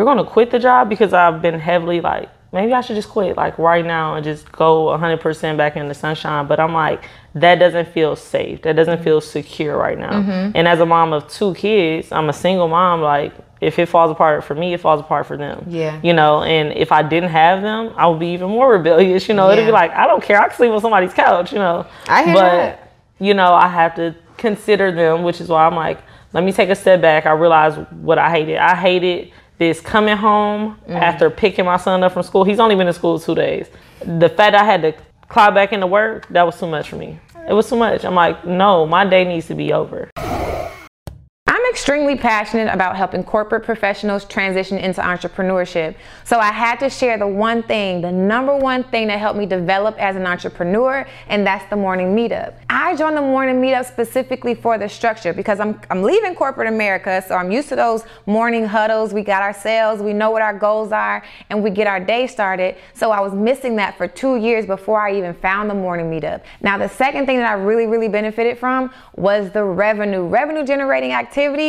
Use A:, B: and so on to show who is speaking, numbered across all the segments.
A: you're gonna quit the job because I've been heavily like maybe I should just quit like right now and just go 100% back in the SonShine. But I'm like, that doesn't feel safe. That doesn't feel secure right now.
B: Mm-hmm.
A: And as a mom of two kids, I'm a single mom. Like, if it falls apart for me, it falls apart for them.
B: Yeah.
A: You know, and if I didn't have them, I would be even more rebellious. You know, it'd be like, I don't care. I can sleep on somebody's couch, you know.
B: I hear
A: but,
B: that.
A: you know, I have to consider them, which is why I'm like, let me take a step back. I realize what I hated. I hated this coming home
B: Mm.
A: after picking my son up from school. He's only been in school two days. The fact I had to clock back into work, that was too much for me. It was too much. I'm like, no, my day needs to be over.
B: Extremely passionate about helping corporate professionals transition into entrepreneurship. So I had to share the one thing, the number one thing that helped me develop as an entrepreneur, and that's the morning meetup. I joined the morning meetup specifically for the structure because I'm, I'm leaving corporate America, so I'm used to those morning huddles. We got our sales, we know what our goals are, and we get our day started. So I was missing that for two years before I even found the morning meetup. Now, the second thing that I really, really benefited from was the revenue. Revenue generating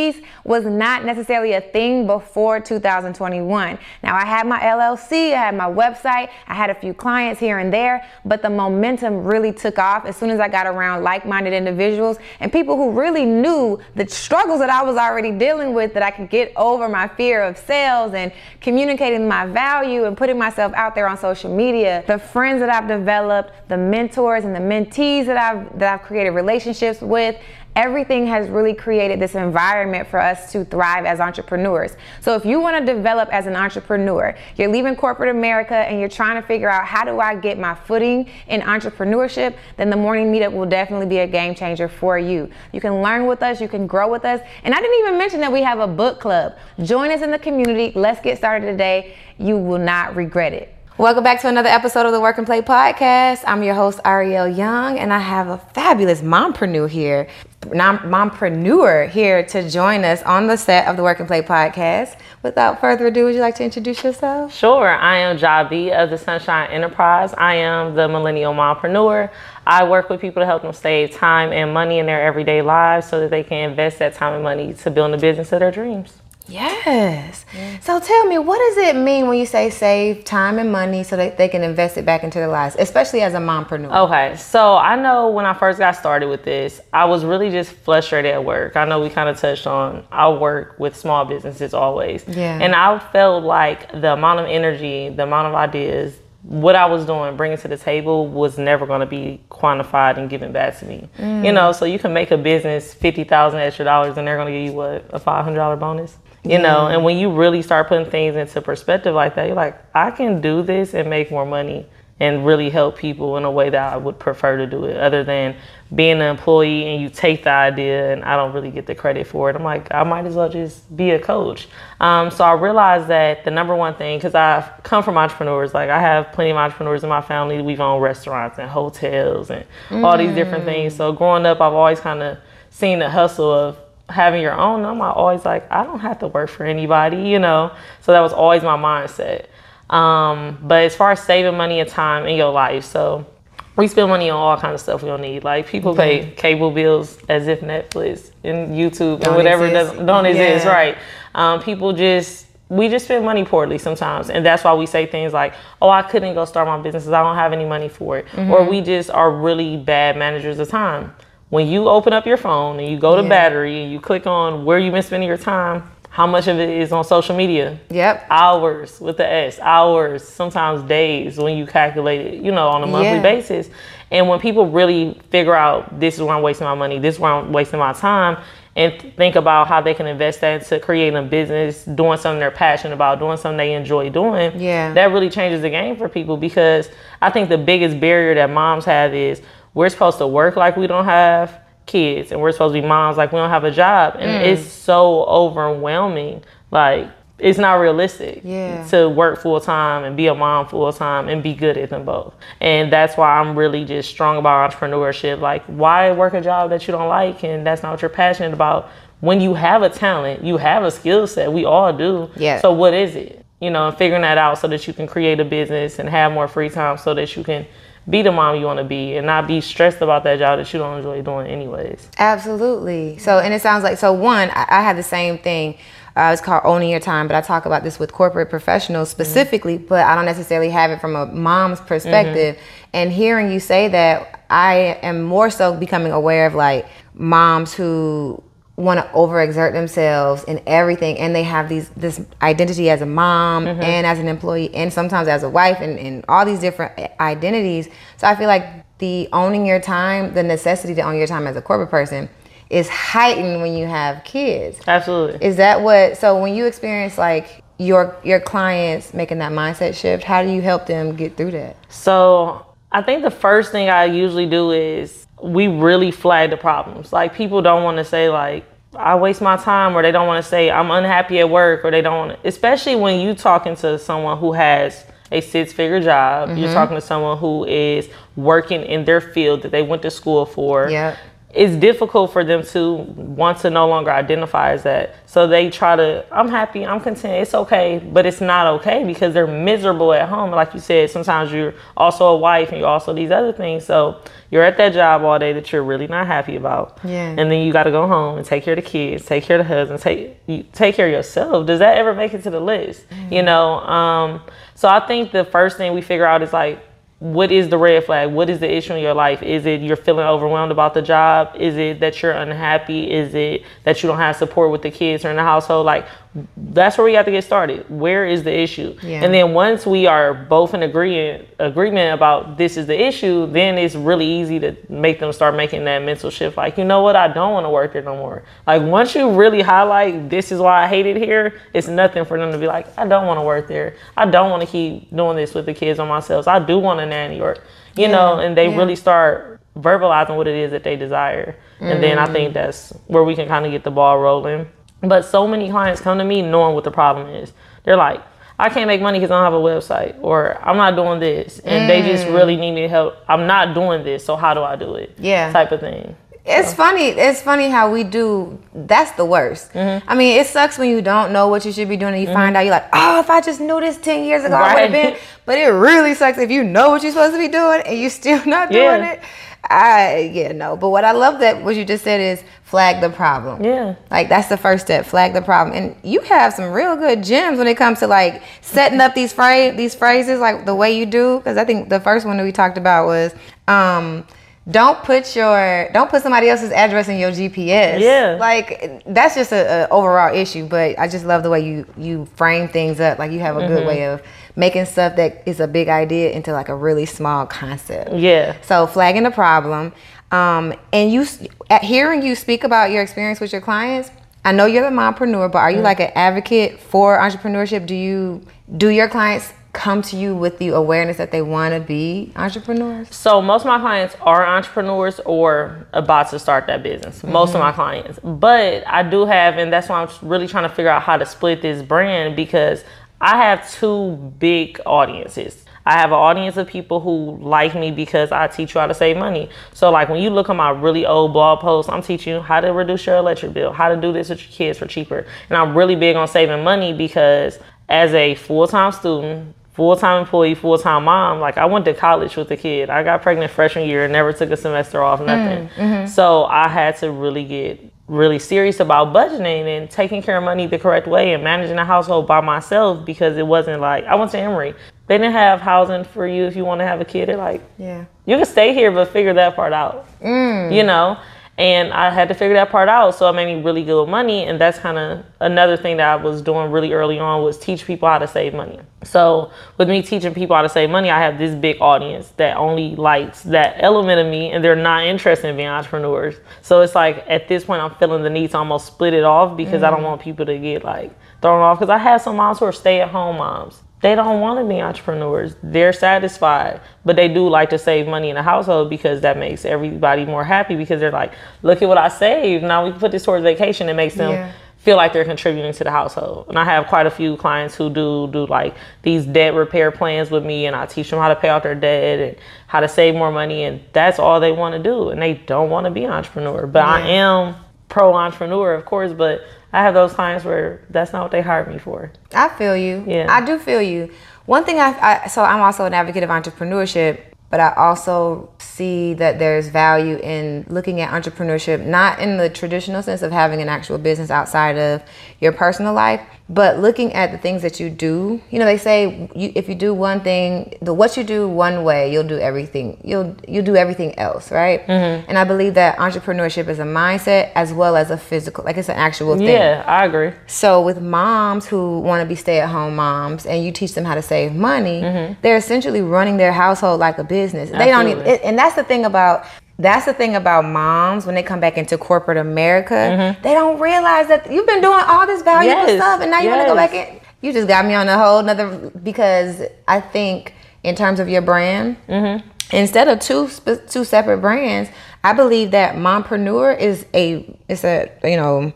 B: activities was not necessarily a thing before 2021. Now, I had my LLC, I had my website, I had a few clients here and there, but the momentum really took off as soon as I got around like minded individuals and people who really knew the struggles that I was already dealing with, that I could get over my fear of sales and communicating my value and putting myself out there on social media. The friends that I've developed, the mentors and the mentees that I've that I've created relationships with, everything has really created this environment for us to thrive as entrepreneurs. So if you want to develop as an entrepreneur, you're leaving corporate America and you're trying to figure out how do I get my footing in entrepreneurship, then the morning meetup will definitely be a game changer for you. You can learn with us, you can grow with us. And I didn't even mention that we have a book club. Join us in the community. Let's get started today. You will not regret it. Welcome back to another episode of the Work N Play podcast. I'm your host, Ariel Young, and I have a fabulous mompreneur here, mompreneur here to join us on the set of the Work N Play podcast. Without further ado, would you like to introduce yourself?
A: Sure, I am Jah B of the SonShine Enterprise. I am the millennial mompreneur. I work with people to help them save time and money in their everyday lives so that they can invest that time and money to build the business of their dreams.
B: Yes. So tell me, what does it mean when you say save time and money so that they can invest it back into their lives, especially as a mompreneur?
A: Okay, so I know when I first got started with this, I was really just frustrated at work. I know we kind of touched on I work with small businesses always.
B: Yeah.
A: And I felt like the amount of energy, the amount of ideas, what I was doing, bringing to the table was never going to be quantified and given back to me. You mm. know, so you can make a business 50,000 extra dollars and they're going to give you what, a $500 bonus? You know, and when you really start putting things into perspective like that, you're like, I can do this and make more money and really help people in a way that I would prefer to do it, other than being an employee and you take the idea and I don't really get the credit for it. I'm like, I might as well just be a coach. Um, so I realized that the number one thing, because I've come from entrepreneurs, like I have plenty of entrepreneurs in my family. We've owned restaurants and hotels and all these different things. So growing up, I've always kind of seen the hustle of having your own. I'm always like, I don't have to work for anybody, you know? So that was always my mindset. Um, but as far as saving money and time in your life, so we spend money on all kinds of stuff we don't need. Like people pay cable bills as if Netflix and YouTube
B: Don't
A: and whatever
B: exist.
A: doesn't don't exist, right? Um, people just we just spend money poorly sometimes, and that's why we say things like, "Oh, I couldn't go start my business. I don't have any money for it,"
B: Mm-hmm.
A: or we just are really bad managers of time. When you open up your phone and you go to
B: Yeah.
A: battery and you click on where you've been spending your time, how much of it is on social media?
B: Yep.
A: hours with the S, hours, sometimes days when you calculate it, you know, on a monthly
B: Yeah.
A: basis. And when people really figure out this is where I'm wasting my money, this is where I'm wasting my time, and th- think about how they can invest that into creating a business, doing something they're passionate about, doing something they enjoy doing,
B: Yeah.
A: that really changes the game for people because I think the biggest barrier that moms have is we're supposed to work like we don't have kids and we're supposed to be moms like we don't have a job and
B: Mm.
A: it's so overwhelming like it's not realistic
B: Yeah.
A: to work full time and be a mom full time and be good at them both. And that's why I'm really just strong about entrepreneurship. Like, why work a job that you don't like and that's not what you're passionate about? When you have a talent, you have a skill set. We all do.
B: Yeah.
A: So what is it? You know, and figuring that out so that you can create a business and have more free time so that you can be the mom you want to be and not be stressed about that job that you don't enjoy doing anyways.
B: Absolutely. So, and it sounds like so. One, I, I had the same thing. Uh, it's called owning your time, but I talk about this with corporate professionals specifically, mm-hmm. but I don't necessarily have it from a mom's perspective. Mm-hmm. And hearing you say that, I am more so becoming aware of like moms who want to overexert themselves in everything and they have these this identity as a mom mm-hmm. and as an employee and sometimes as a wife and, and all these different identities so i feel like the owning your time the necessity to own your time as a corporate person is heightened when you have kids
A: absolutely
B: is that what so when you experience like your your clients making that mindset shift how do you help them get through that
A: so i think the first thing i usually do is we really flag the problems. Like people don't want to say like I waste my time or they don't want to say I'm unhappy at work or they don't want to, especially when you talking to someone who has a six figure job. Mm-hmm. You're talking to someone who is working in their field that they went to school for.
B: Yeah
A: it's difficult for them to want to no longer identify as that. So they try to, I'm happy, I'm content, it's okay, but it's not okay because they're miserable at home. Like you said, sometimes you're also a wife and you're also these other things. So you're at that job all day that you're really not happy about.
B: Yeah.
A: And then you got to go home and take care of the kids, take care of the husband, take you, take care of yourself. Does that ever make it to the list? Mm-hmm. You know, um, so I think the first thing we figure out is like what is the red flag? What is the issue in your life? Is it you're feeling overwhelmed about the job? Is it that you're unhappy? Is it that you don't have support with the kids or in the household? Like that's where we have to get started. Where is the issue?
B: Yeah.
A: And then once we are both in agreement agreement about this is the issue, then it's really easy to make them start making that mental shift. Like, you know what, I don't want to work here no more. Like once you really highlight this is why I hate it here, it's nothing for them to be like, I don't want to work there. I don't want to keep doing this with the kids on myself. I do want a nanny or you yeah. know, and they yeah. really start verbalizing what it is that they desire. And mm. then I think mm. that's where we can kind of get the ball rolling. But so many clients come to me knowing what the problem is. They're like, I can't make money because I don't have a website, or I'm not doing this, and mm. they just mm. really need me to help. I'm not doing this, so how do I do it?
B: Yeah,
A: type of thing.
B: It's so. funny. It's funny how we do. That's the worst. Mm-hmm. I mean, it sucks when you don't know what you should be doing, and you mm-hmm. find out you're like, oh, if I just knew this ten years ago, right. I would have been. But it really sucks if you know what you're supposed to be doing and you're still not doing yeah. it. I yeah no, but what I love that what you just said is flag the problem.
A: Yeah,
B: like that's the first step. Flag the problem, and you have some real good gems when it comes to like setting up these phrase these phrases like the way you do. Because I think the first one that we talked about was. um don't put your don't put somebody else's address in your GPS.
A: Yeah,
B: like that's just a, a overall issue. But I just love the way you you frame things up. Like you have a mm-hmm. good way of making stuff that is a big idea into like a really small concept.
A: Yeah.
B: So flagging the problem, um, and you at hearing you speak about your experience with your clients. I know you're the mompreneur, but are you mm-hmm. like an advocate for entrepreneurship? Do you do your clients come to you with the awareness that they want to be entrepreneurs?
A: So most of my clients are entrepreneurs or about to start that business. Mm-hmm. Most of my clients, but I do have, and that's why I'm really trying to figure out how to split this brand because I have two big audiences. I have an audience of people who like me because I teach you how to save money. So like when you look at my really old blog posts, I'm teaching you how to reduce your electric bill, how to do this with your kids for cheaper. And I'm really big on saving money because as a full-time student, full-time employee, full-time mom. Like I went to college with a kid. I got pregnant freshman year, never took a semester off, nothing. Mm, mm-hmm. So I had to really get really serious about budgeting and taking care of money the correct way and managing a household by myself because it wasn't like I went to Emory. They didn't have housing for you if you want to have a kid. They're like,
B: yeah,
A: you can stay here, but figure that part out.
B: Mm.
A: You know, and I had to figure that part out. So it made me really good money, and that's kind of another thing that I was doing really early on was teach people how to save money. So with me teaching people how to save money, I have this big audience that only likes that element of me, and they're not interested in being entrepreneurs. So it's like at this point, I'm feeling the need to almost split it off because mm. I don't mm. want people to get like thrown off. Because I have some moms who are stay-at-home moms they don't want to be entrepreneurs. They're satisfied, but they do like to save money in the household because that makes everybody more happy because they're like, look at what I saved. Now we can put this towards vacation. It makes them yeah. feel like they're contributing to the household. And I have quite a few clients who do do like these debt repair plans with me and I teach them how to pay off their debt and how to save more money and that's all they want to do and they don't want to be an entrepreneur. But yeah. I am pro entrepreneur, of course, but I have those clients where that's not what they hired me for.
B: I feel you.
A: Yeah.
B: I do feel you. One thing I, I so I'm also an advocate of entrepreneurship. but I also see that there's value in looking at entrepreneurship not in the traditional sense of having an actual business outside of your personal life, but looking at the things that you do. You know, they say you, if you do one thing, the what you do one way, you'll do everything. You'll you'll do everything else, right? Mm-hmm. And I believe that entrepreneurship is a mindset as well as a physical, like it's an actual thing.
A: Yeah, I agree.
B: So with moms who want to be stay-at-home moms, and you teach them how to save money, mm-hmm. they're essentially running their household like a business. Absolutely. They don't, even, and that's the thing about that's the thing about moms when they come back into corporate America. Mm-hmm. They don't realize that you've been doing all this valuable yes. stuff and now you yes. want to go back in. You just got me on a whole nother because I think in terms of your brand, mm-hmm. instead of two two separate brands, I believe that mompreneur is a it's a you know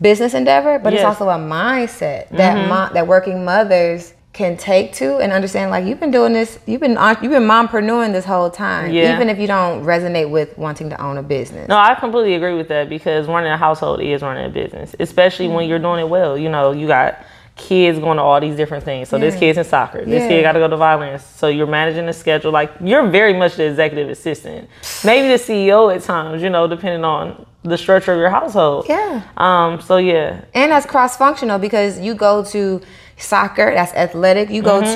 B: business endeavor, but yes. it's also a mindset that mm-hmm. mom, that working mothers can take to and understand like you've been doing this you've been you've been mompreneuring this whole time yeah. even if you don't resonate with wanting to own a business.
A: No i completely agree with that because running a household is running a business especially mm-hmm. when you're doing it well. You know you got kids going to all these different things. So yeah. this kid's in soccer. This yeah. kid got to go to violence. So you're managing the schedule. Like you're very much the executive assistant. Maybe the ceo at times you know depending on the structure of your household.
B: Yeah.
A: Um so yeah.
B: And that's cross functional because you go to soccer, that's athletic. You go mm-hmm.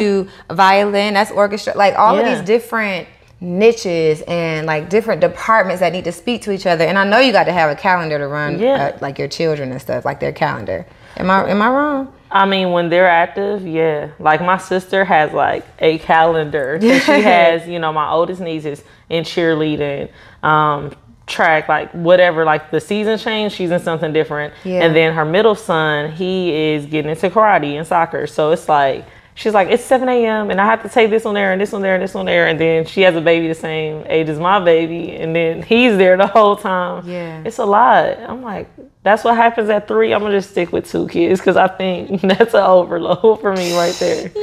B: to violin, that's orchestra. Like all yeah. of these different niches and like different departments that need to speak to each other. And I know you got to have a calendar to run yeah. uh, like your children and stuff, like their calendar. Am I am I wrong?
A: I mean, when they're active, yeah. Like my sister has like a calendar. she has, you know, my oldest niece is in cheerleading. Um, track, like whatever, like the season change, she's in something different. Yeah. And then her middle son, he is getting into karate and soccer. So it's like she's like, it's 7 a.m. and I have to take this one there and this one there and this one there. And then she has a baby the same age as my baby. And then he's there the whole time.
B: Yeah.
A: It's a lot. I'm like, that's what happens at three. I'm to just stick with two kids because I think that's an overload for me right there.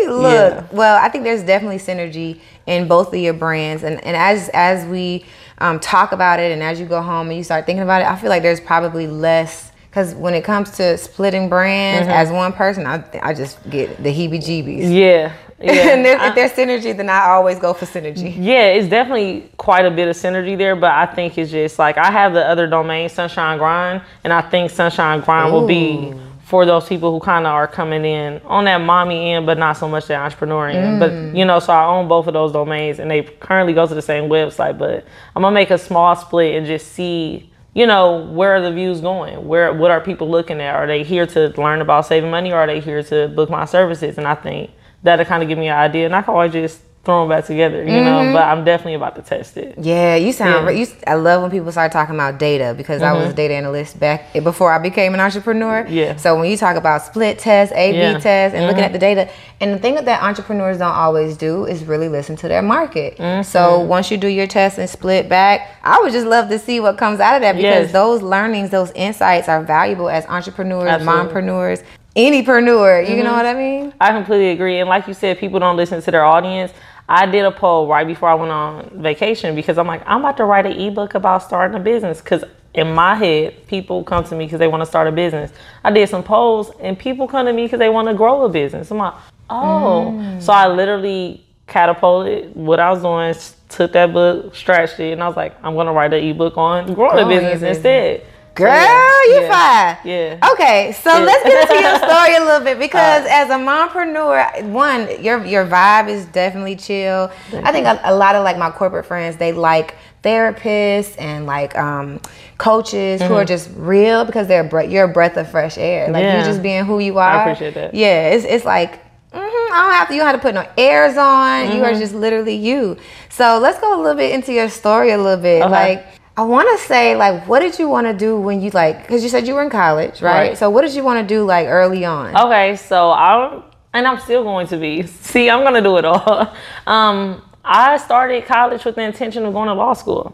B: Yeah. Look, yeah. well, I think there's definitely synergy in both of your brands. And, and as, as we, um, talk about it and as you go home and you start thinking about it, I feel like there's probably less because when it comes to splitting brands mm-hmm. as one person, I, I just get the heebie-jeebies.
A: Yeah, yeah.
B: and if there's synergy, then I always go for synergy.
A: Yeah, it's definitely quite a bit of synergy there, but I think it's just like I have the other domain, SonShine Grind, and I think SonShine Grind Ooh. will be for those people who kind of are coming in on that mommy end, but not so much the entrepreneur end. Mm. But you know, so I own both of those domains, and they currently go to the same website. But I'm gonna make a small split and just see, you know, where are the views going? Where what are people looking at? Are they here to learn about saving money, or are they here to book my services? And I think that'll kind of give me an idea, and I can always just throw them back together, you mm-hmm. know. But I'm definitely about to test it.
B: Yeah, you sound. Yeah. You, I love when people start talking about data because mm-hmm. I was a mm-hmm. data analyst back before I became an entrepreneur.
A: Yeah.
B: So when you talk about split tests, A/B yeah. tests, and mm-hmm. looking at the data, and the thing that entrepreneurs don't always do is really listen to their market. Mm-hmm. So once you do your test and split back, I would just love to see what comes out of that because yes. those learnings, those insights are valuable as entrepreneurs, Absolutely. mompreneurs, anypreneur. You mm-hmm. know what I mean?
A: I completely agree. And like you said, people don't listen to their audience. I did a poll right before I went on vacation because I'm like, I'm about to write an ebook about starting a business because in my head, people come to me because they want to start a business. I did some polls and people come to me because they want to grow a business. I'm like, oh. Mm. So I literally catapulted what I was doing, took that book, stretched it, and I was like, I'm going to write an ebook on growing a business, business instead.
B: Girl, yeah, you
A: yeah,
B: fine.
A: Yeah.
B: Okay, so yeah. let's get into your story a little bit because right. as a mompreneur, one, your your vibe is definitely chill. I think a, a, lot of like my corporate friends, they like therapists and like um, coaches mm-hmm. who are mm-hmm. just real because they're bre- you're a breath of fresh air. Like yeah. you just being who you are.
A: I appreciate that.
B: Yeah, it's it's like Mm-hmm. I don't have to. You don't have to put no airs on. Mm-hmm. You are mm-hmm. just literally you. So let's go a little bit into your story a little bit. Okay. Like I want to say, like, what did you want to do when you like? Because you said you were in college, right? right? So what did you want to do like early on?
A: Okay, so I'm, and I'm still going to be. See, I'm gonna do it all. Um, I started college with the intention of going to law school.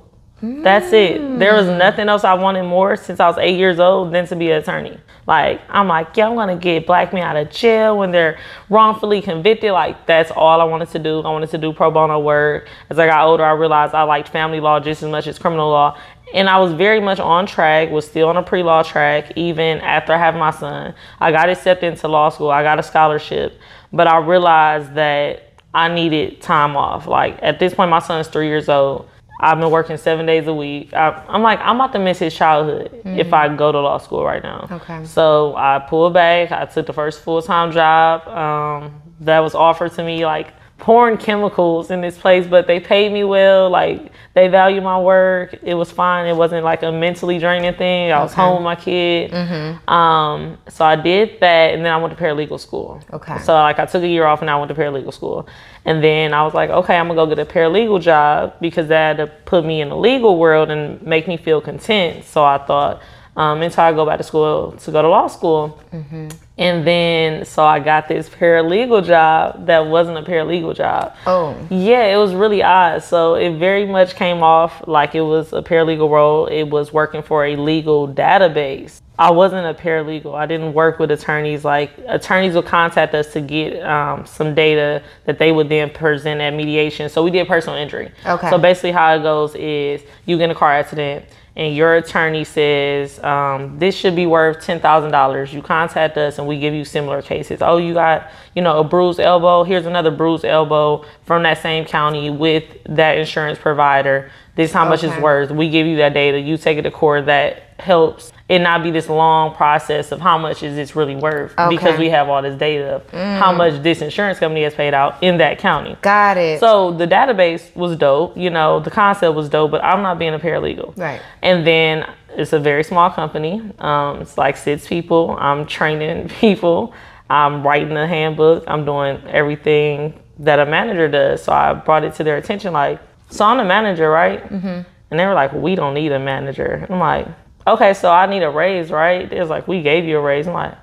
A: That's it. There was mm. nothing else I wanted more since I was eight years old than to be an attorney. Like, I'm like, yeah, I'm gonna get black men out of jail when they're wrongfully convicted. Like, that's all I wanted to do. I wanted to do pro bono work. As I got older, I realized I liked family law just as much as criminal law. And I was very much on track, was still on a pre law track, even after I having my son. I got accepted into law school, I got a scholarship. But I realized that I needed time off. Like at this point, my son's three years old. I've been working seven days a week. I, am like, I'm about to miss his childhood mm-hmm. if I go to law school right now.
B: Okay.
A: So I pulled back. I took the first full time job um, that was offered to me. Like pouring chemicals in this place, but they paid me well. Like they value my work. It was fine. It wasn't like a mentally draining thing. I was okay. home with my kid. Mm-hmm. Um, so I did that, and then I went to paralegal school.
B: Okay.
A: So like I took a year off, and I went to paralegal school, and then I was like, okay, I'm gonna go get a paralegal job because that put me in the legal world and make me feel content. So I thought um, until I go back to school to go to law school. Mm-hmm. And then, so I got this paralegal job that wasn't a paralegal job.
B: Oh.
A: Yeah, it was really odd. So it very much came off like it was a paralegal role. It was working for a legal database. I wasn't a paralegal. I didn't work with attorneys. Like attorneys would contact us to get um, some data that they would then present at mediation. So we did personal injury.
B: Okay.
A: So basically, how it goes is you get in a car accident and your attorney says um, this should be worth ten thousand dollars, you contact us and we give you similar cases. Oh, you got you know a bruised elbow. Here's another bruised elbow from that same county with that insurance provider. This is how okay. much it's worth. We give you that data. You take it to court. That helps it not be this long process of how much is this really worth okay. because we have all this data of mm. how much this insurance company has paid out in that county.
B: Got it.
A: So the database was dope, you know, the concept was dope, but I'm not being a paralegal.
B: Right.
A: And then it's a very small company. Um, it's like six people. I'm training people. I'm writing a handbook. I'm doing everything that a manager does. So I brought it to their attention like, so I'm the manager, right? Mm-hmm. And they were like, we don't need a manager. I'm like, okay, so I need a raise, right? It's like, we gave you a raise. I'm like,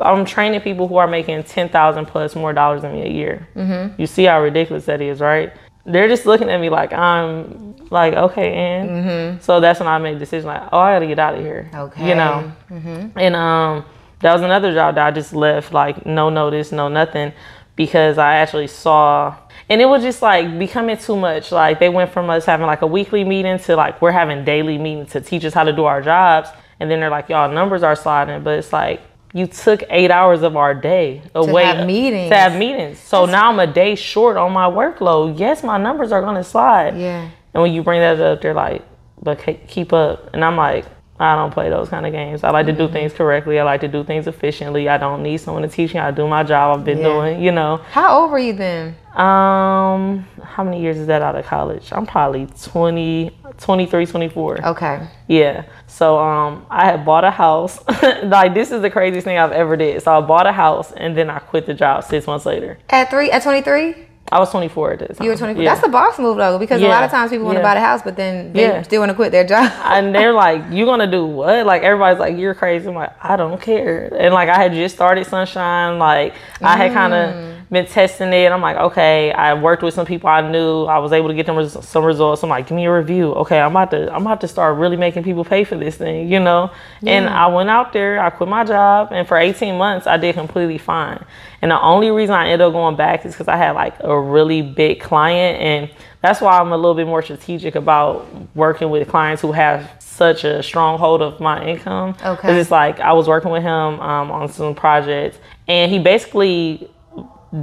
A: I'm training people who are making 10,000 plus more dollars than me a year. Mm-hmm. You see how ridiculous that is, right? They're just looking at me like I'm like, okay, and mm-hmm. so that's when I made the decision like, oh, I gotta get out of here.
B: Okay.
A: You know? Mm-hmm. And um, that was another job that I just left, like, no notice, no nothing, because I actually saw and it was just like becoming too much. Like they went from us having like a weekly meeting to like we're having daily meetings to teach us how to do our jobs. And then they're like, y'all numbers are sliding, but it's like you took eight hours of our day away
B: to have meetings.
A: To have meetings. So That's now I'm a day short on my workload. Yes, my numbers are gonna slide.
B: Yeah.
A: And when you bring that up, they're like, but keep up. And I'm like, I don't play those kind of games. I like mm-hmm. to do mm-hmm. things correctly. I like to do things efficiently. I don't need someone to teach me how to do my job. I've been yeah. doing, you know.
B: How old were you then?
A: Um, how many years is that out of college? I'm probably 20, 23, 24.
B: Okay.
A: Yeah. So um, I had bought a house. like this is the craziest thing I've ever did. So I bought a house and then I quit the job six months later.
B: At three? At 23?
A: I was 24 at this
B: time. You were 24. Yeah. That's a boss move though, because yeah. a lot of times people want to buy the house, but then they yeah. still want to quit their job.
A: and they're like, "You're gonna do what?" Like everybody's like, "You're crazy." I'm like, "I don't care." And like I had just started SonShine. Like I had kind of mm been testing it. I'm like, okay, I worked with some people I knew. I was able to get them res- some results. I'm like, give me a review. Okay, I'm about to I'm about to start really making people pay for this thing, you know. Yeah. And I went out there. I quit my job, and for 18 months, I did completely fine. And the only reason I ended up going back is because I had like a really big client, and that's why I'm a little bit more strategic about working with clients who have such a strong hold of my income.
B: Okay.
A: It's like I was working with him um, on some projects, and he basically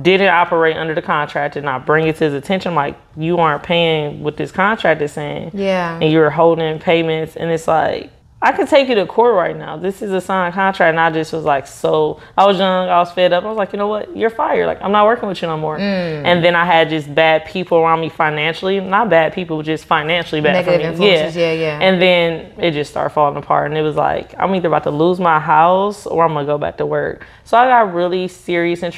A: didn't operate under the contract and I bring it to his attention like you aren't paying what this contract is saying
B: yeah
A: and you're holding payments and it's like I could take you to court right now. This is a signed contract. And I just was like, so I was young, I was fed up. I was like, you know what? You're fired. Like, I'm not working with you no more. Mm. And then I had just bad people around me financially. Not bad people, just financially bad
B: Negative
A: for me.
B: Yeah. yeah, yeah.
A: And then it just started falling apart. And it was like, I'm either about to lose my house or I'm going to go back to work. So I got really serious and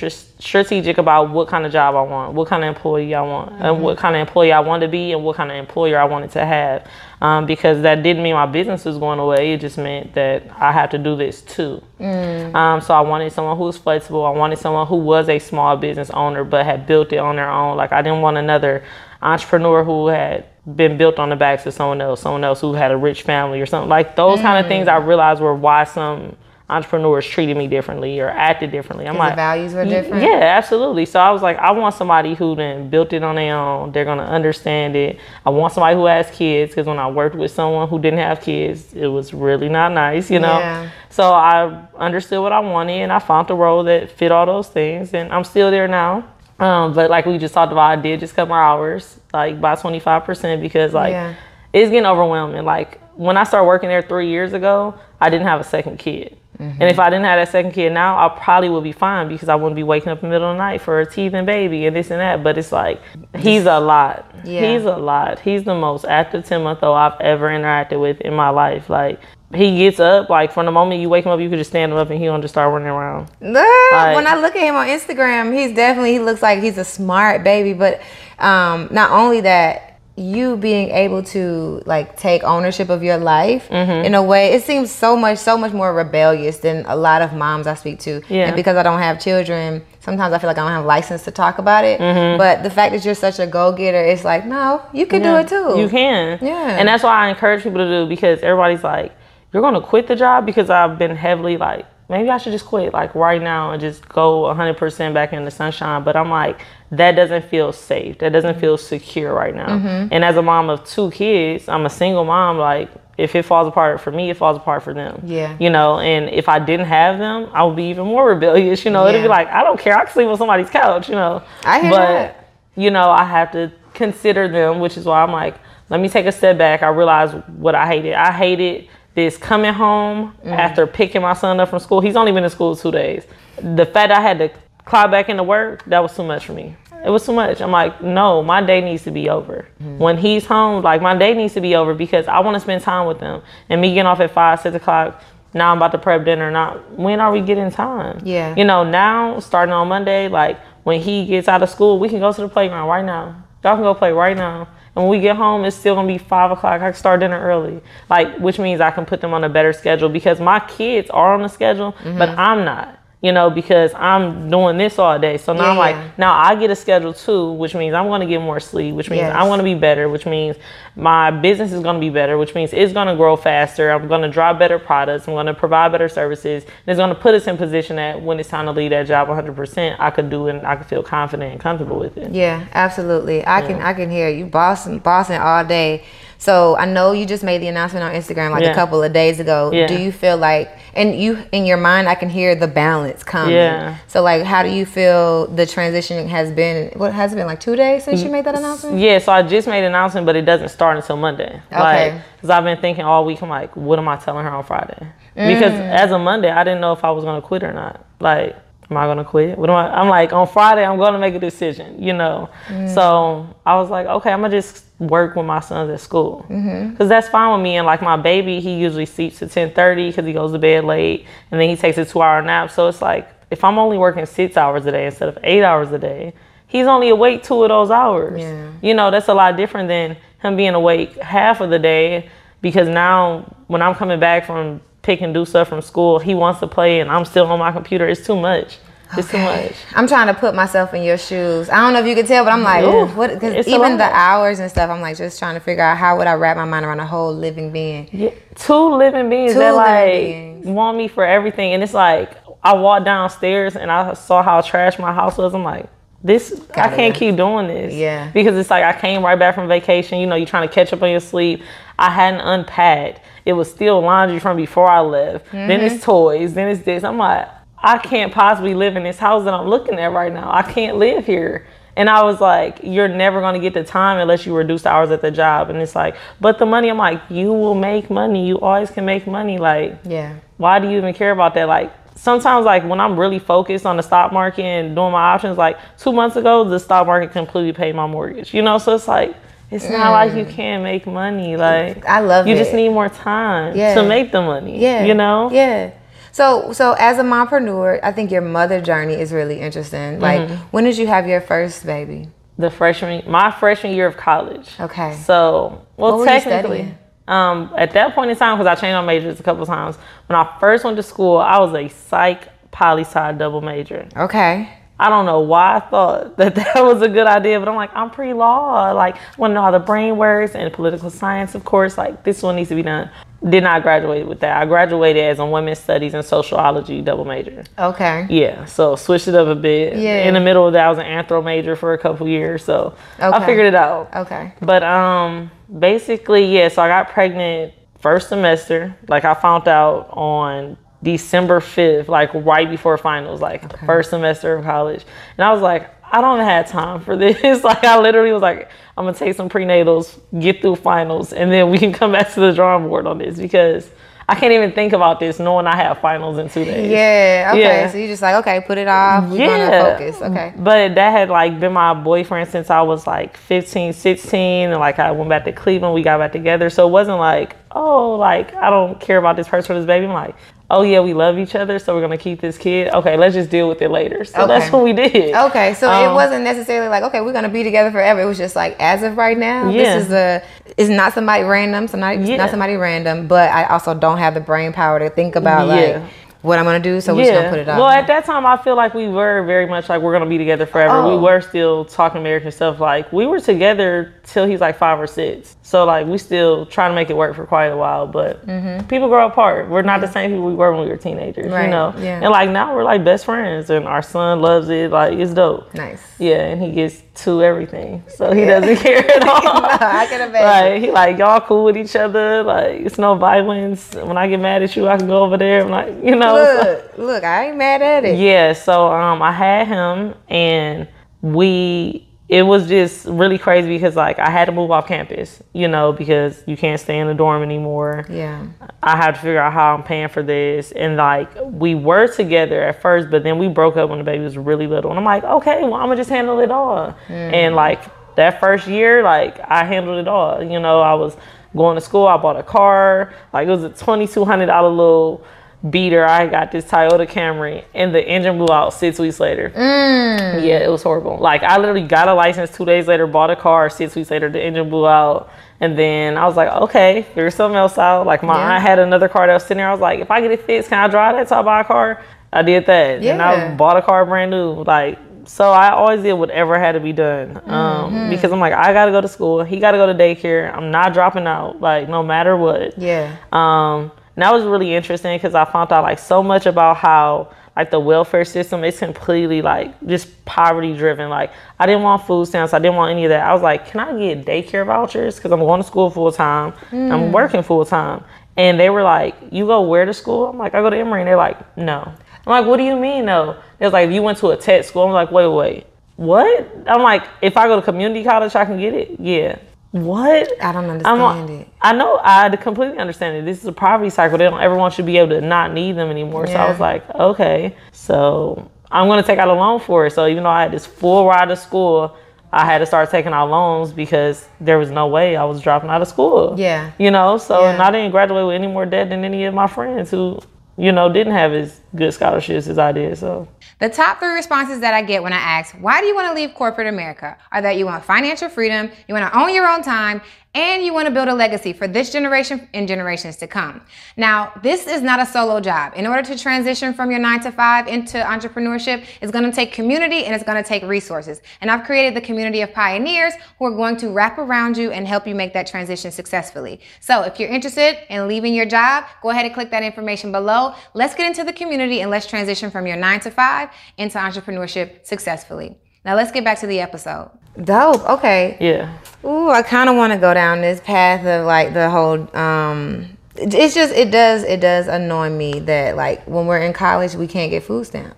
A: strategic about what kind of job I want, what kind of employee I want, mm-hmm. and what kind of employee I want to be, and what kind of employer I wanted to have um, because that didn't mean my business was going away. It just meant that I had to do this too. Mm. Um, so I wanted someone who was flexible. I wanted someone who was a small business owner but had built it on their own. Like I didn't want another entrepreneur who had been built on the backs of someone else, someone else who had a rich family or something. Like those mm. kind of things I realized were why some entrepreneurs treated me differently or acted differently. I'm like,
B: the values were different.
A: Yeah, absolutely. So I was like, I want somebody who then built it on their own. They're gonna understand it. I want somebody who has kids because when I worked with someone who didn't have kids, it was really not nice, you know.
B: Yeah.
A: So I understood what I wanted and I found a role that fit all those things, and I'm still there now. Um, but like we just talked about, I did just cut my hours like by 25% because like
B: Yeah.
A: it's getting overwhelming. Like when I started working there three years ago, I didn't have a second kid. And if I didn't have that second kid now, I probably would be fine because I wouldn't be waking up in the middle of the night for a teething baby and this and that. But it's like he's a lot.
B: Yeah.
A: He's a lot. He's the most active 10 month old I've ever interacted with in my life. Like he gets up, like from the moment you wake him up, you could just stand him up and he'll just start running around.
B: Ah, when I look at him on Instagram, he's definitely he looks like he's a smart baby. But um, not only that, you being able to like take ownership of your life
A: Mm-hmm.
B: in a way, it seems so much so much more rebellious than a lot of moms I speak to.
A: Yeah.
B: And because I don't have children, sometimes I feel like I don't have license to talk about it.
A: Mm-hmm.
B: But the fact that you're such a go getter, it's like no, you can do it too.
A: You can.
B: Yeah.
A: And that's why I encourage people to do because everybody's like, you're gonna quit the job because I've been heavily like, maybe I should just quit like right now and just go 100% back in the SonShine. But I'm like, that doesn't feel safe. That doesn't feel secure right now.
B: Mm-hmm.
A: And as a mom of two kids, I'm a single mom. Like, if it falls apart for me, it falls apart for them.
B: Yeah.
A: You know, and if I didn't have them, I would be even more rebellious. You know, it'd be like, I don't care. I can sleep on somebody's couch. You know.
B: I hear
A: but,
B: that.
A: you know, I have to consider them, which is why I'm like, let me take a step back. I realize what I hated. I hated this coming home
B: Mm.
A: after picking my son up from school. He's only been in school two days. The fact I had to clock back into work, that was too much for me. It was too much. I'm like, no, my day needs to be over.
B: Mm-hmm.
A: When he's home, like my day needs to be over because I want to spend time with them. And me getting off at five, six o'clock, now I'm about to prep dinner. Not when are we getting time?
B: Yeah.
A: You know, now starting on Monday, like when he gets out of school, we can go to the playground right now. Y'all can go play right now. And when we get home, it's still gonna be five o'clock. I can start dinner early, like which means I can put them on a better schedule because my kids are on the schedule, but I'm not. You know, because I'm doing this all day. So now I'm like, now I get a schedule too, which means I'm gonna get more sleep, which means
B: Yes.
A: I'm gonna be better, which means my business is gonna be better, which means it's gonna grow faster. I'm gonna draw better products. I'm gonna provide better services. And it's gonna put us in position that when it's time to leave that job 100%, I could do it and I could feel confident and comfortable with it.
B: Yeah, absolutely. I can I can hear you bossing bossing all day. So I know you just made the announcement on Instagram like a couple of days ago.
A: Yeah.
B: Do you feel like and you in your mind I can hear the balance coming.
A: Yeah.
B: So like how do you feel the transition has been what has it been like 2 days since you made that announcement?
A: Yeah, so I just made an announcement, but it doesn't start until Monday. Like,
B: Okay.
A: because I've been thinking all week, I'm like, what am I telling her on Friday? Because
B: Mm.
A: as of Monday, I didn't know if I was gonna quit or not. Like, am I gonna quit? What am I? I'm like, on Friday, I'm gonna make a decision, you know.
B: Mm.
A: So I was like, okay, I'm gonna just work with my sons at school, because
B: Mm-hmm.
A: that's fine with me. And like my baby, he usually sleeps to 10:30 because he goes to bed late, and then he takes a two-hour nap. So it's like, if I'm only working six hours a day instead of eight hours a day, he's only awake two of those hours.
B: Yeah.
A: You know, that's a lot different than him being awake half of the day because now when I'm coming back from pick and do stuff from school, he wants to play and I'm still on my computer. It's too much. It's too much.
B: I'm trying to put myself in your shoes. I don't know if you can tell, but I'm like,
A: Yeah.
B: ooh, what? Because even the hours and stuff, I'm like just trying to figure out how would I wrap my mind around a whole living being.
A: Yeah, two living beings
B: Two
A: that like
B: beings.
A: want me for everything, and it's like I walked downstairs and I saw how trash my house was. I'm like, this I
B: Gotta
A: can't
B: go.
A: keep doing this.
B: Yeah.
A: because it's like I came right back from vacation. You know, you're trying to catch up on your sleep. I hadn't unpacked. It was still laundry from before I left. Then
B: Mm-hmm.
A: it's toys. Then it's this. I'm like, I can't possibly live in this house that I'm looking at right now. I can't live here. And I was like, you're never going to get the time unless you reduce the hours at the job. And it's like, but the money, I'm like, you will make money. You always can make money. Like,
B: Yeah.
A: why do you even care about that? Like, sometimes, like, when I'm really focused on the stock market and doing my options, like, two months ago, the stock market completely paid my mortgage, you know? So it's like, it's not like you can't make money. Like,
B: I love
A: you
B: it.
A: just need more time
B: Yeah.
A: to make the money.
B: Yeah.
A: You know?
B: Yeah. So so as a mompreneur, I think your mother journey is really interesting. Like
A: Mm-hmm.
B: when did you have your first baby?
A: The freshman, my freshman year of college.
B: Okay.
A: So, well,
B: What
A: technically, um, at that point in time, because I changed my majors a couple times, when I first went to school, I was a psych poli sci double major.
B: Okay.
A: I don't know why I thought that that was a good idea, but I'm like, I'm pre law. Like, I want to know how the brain works and political science, of course. Like, this one needs to be done. Did not graduate with that. I graduated as a women's studies and sociology double major.
B: Okay.
A: Yeah, so switched it up a bit.
B: Yeah.
A: In the middle of that, I was an anthro major for a couple years, so I figured it out.
B: Okay.
A: But um, basically, yeah. So I got pregnant first semester. Like I found out on December fifth, like right before finals, like the first semester of college. And I was like, I don't have time for this. like I literally was like, I'm gonna take some prenatals, get through finals, and then we can come back to the drawing board on this because I can't even think about this knowing I have finals in two days.
B: Yeah. Okay.
A: Yeah.
B: So you just like okay, put it off. We're
A: Yeah.
B: focus. Okay.
A: But that had like been my boyfriend since I was like 15, 16. And like I went back to Cleveland, we got back together. So it wasn't like, oh, like I don't care about this person or this baby. I'm like, oh yeah, we love each other. So we're to keep this kid. Okay, let's just deal with it later. So that's what we did.
B: Okay, so it
A: Um,
B: wasn't necessarily like, okay, we're gonna be together forever. It was just like, as of right now,
A: Yeah.
B: this is a, it's not somebody random, somebody, it's
A: Yeah.
B: not somebody random, but I also don't have the brain power to think about
A: Yeah.
B: like what I'm gonna do, so we're just gonna put it off.
A: Well, at that time, I feel like we were very much like we're gonna be together forever.
B: Oh.
A: We were still talking marriage and stuff. Like we were together till he's like five or six. So like we still trying to make it work for quite a while. But people grow apart. We're not the same people we were when we were teenagers.
B: Mm-hmm. Right,
A: You know.
B: yeah.
A: And like now we're like best friends, and our son loves it. Like it's dope.
B: nice.
A: Yeah, and he gets to everything, so he doesn't care at all.
B: I can imagine.
A: Like he like y'all cool with each other. Like it's no violence. When I get mad at you, I can go over there. I'm like, you know. so-
B: Look, look, I ain't mad at it.
A: yeah, so um I had him and we it was just really crazy because like I had to move off campus, you know, because you can't stay in the dorm anymore.
B: Yeah.
A: I had to figure out how I'm paying for this and like we were together at first, but then we broke up when the baby was really little. And I'm like, okay, well I'm gonna just handle it all. Mm. And like that first year, like I handled it all. You know, I was going to school, I bought a car, like it was a twenty two hundred dollar little beater. I got this Toyota Camry and the engine blew out six weeks later. Yeah, it was horrible. Like I literally got a license two days later, bought a car. Six weeks later, the engine blew out, and then I was like, okay, figure something else out. Like my
B: Yeah.
A: aunt had another car that was sitting there. I was like, if I get it fixed, can I drive that? So I buy a car. I did that, and I bought a car brand new. Like so, I always did whatever had to be done um,
B: Mm-hmm.
A: because I'm like, I gotta go to school. He gotta go to daycare. I'm not dropping out. Like no matter what.
B: Yeah.
A: Um, and that was really interesting because I found out like so much about how like the welfare system is completely like just poverty driven. Like I didn't want food stamps, I didn't want any of that. I was like, can I get daycare vouchers? Because I'm going to school full time, I'm mm. working full time. And they were like, you go where to school? I'm like, I go to Emory. And they're like, no. I'm like, what do you mean no? It was like, you went to a tech school. I'm like, wait, wait, what? I'm like, if I go to community college, I can get it. Yeah. What?
B: I don't
A: I'm
B: understand
A: a-
B: it.
A: I know I completely understand it. This is a poverty cycle. They don't ever want you to be able to not need them anymore. So I was like, okay, so I'm gonna take out a loan for it. So even though I had this full ride to school, I had to start taking out loans because there was no way I was dropping out of school.
B: Yeah.
A: You know, so
B: Yeah.
A: and I didn't graduate with any more debt than any of my friends who, you know, didn't have as good scholarships as I did. So
B: The top three responses that I get when I ask, why do you want to leave corporate America? Are that you want financial freedom, you want to own your own time, and you want to build a legacy for this generation and generations to come. Now, this is not a solo job. In order to transition from your nine to five into entrepreneurship, it's going to take community and it's going to take resources. And I've created the community of pioneers who are going to wrap around you and help you make that transition successfully. So if you're interested in leaving your job, go ahead and click that information below. Let's get into the community and let's transition from your nine to five into entrepreneurship successfully. Now let's get back to the episode. Dope. Okay.
A: yeah.
B: Ooh, I kind of want to go down this path of like the whole. um It's just it does it does annoy me that like when we're in college we can't get food stamp.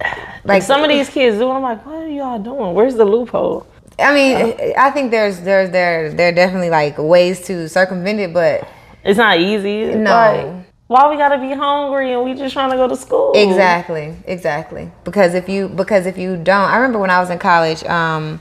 B: Like
A: Some of these kids do. I'm like, what are y'all doing? Where's the loophole?
B: I mean, I think there's there's there there are definitely like ways to circumvent it, but
A: It's not easy. It's
B: No.
A: like, why we gotta be hungry and we just trying to go to school?
B: Exactly, exactly. Because if you because if you don't, I remember when I was in college, um,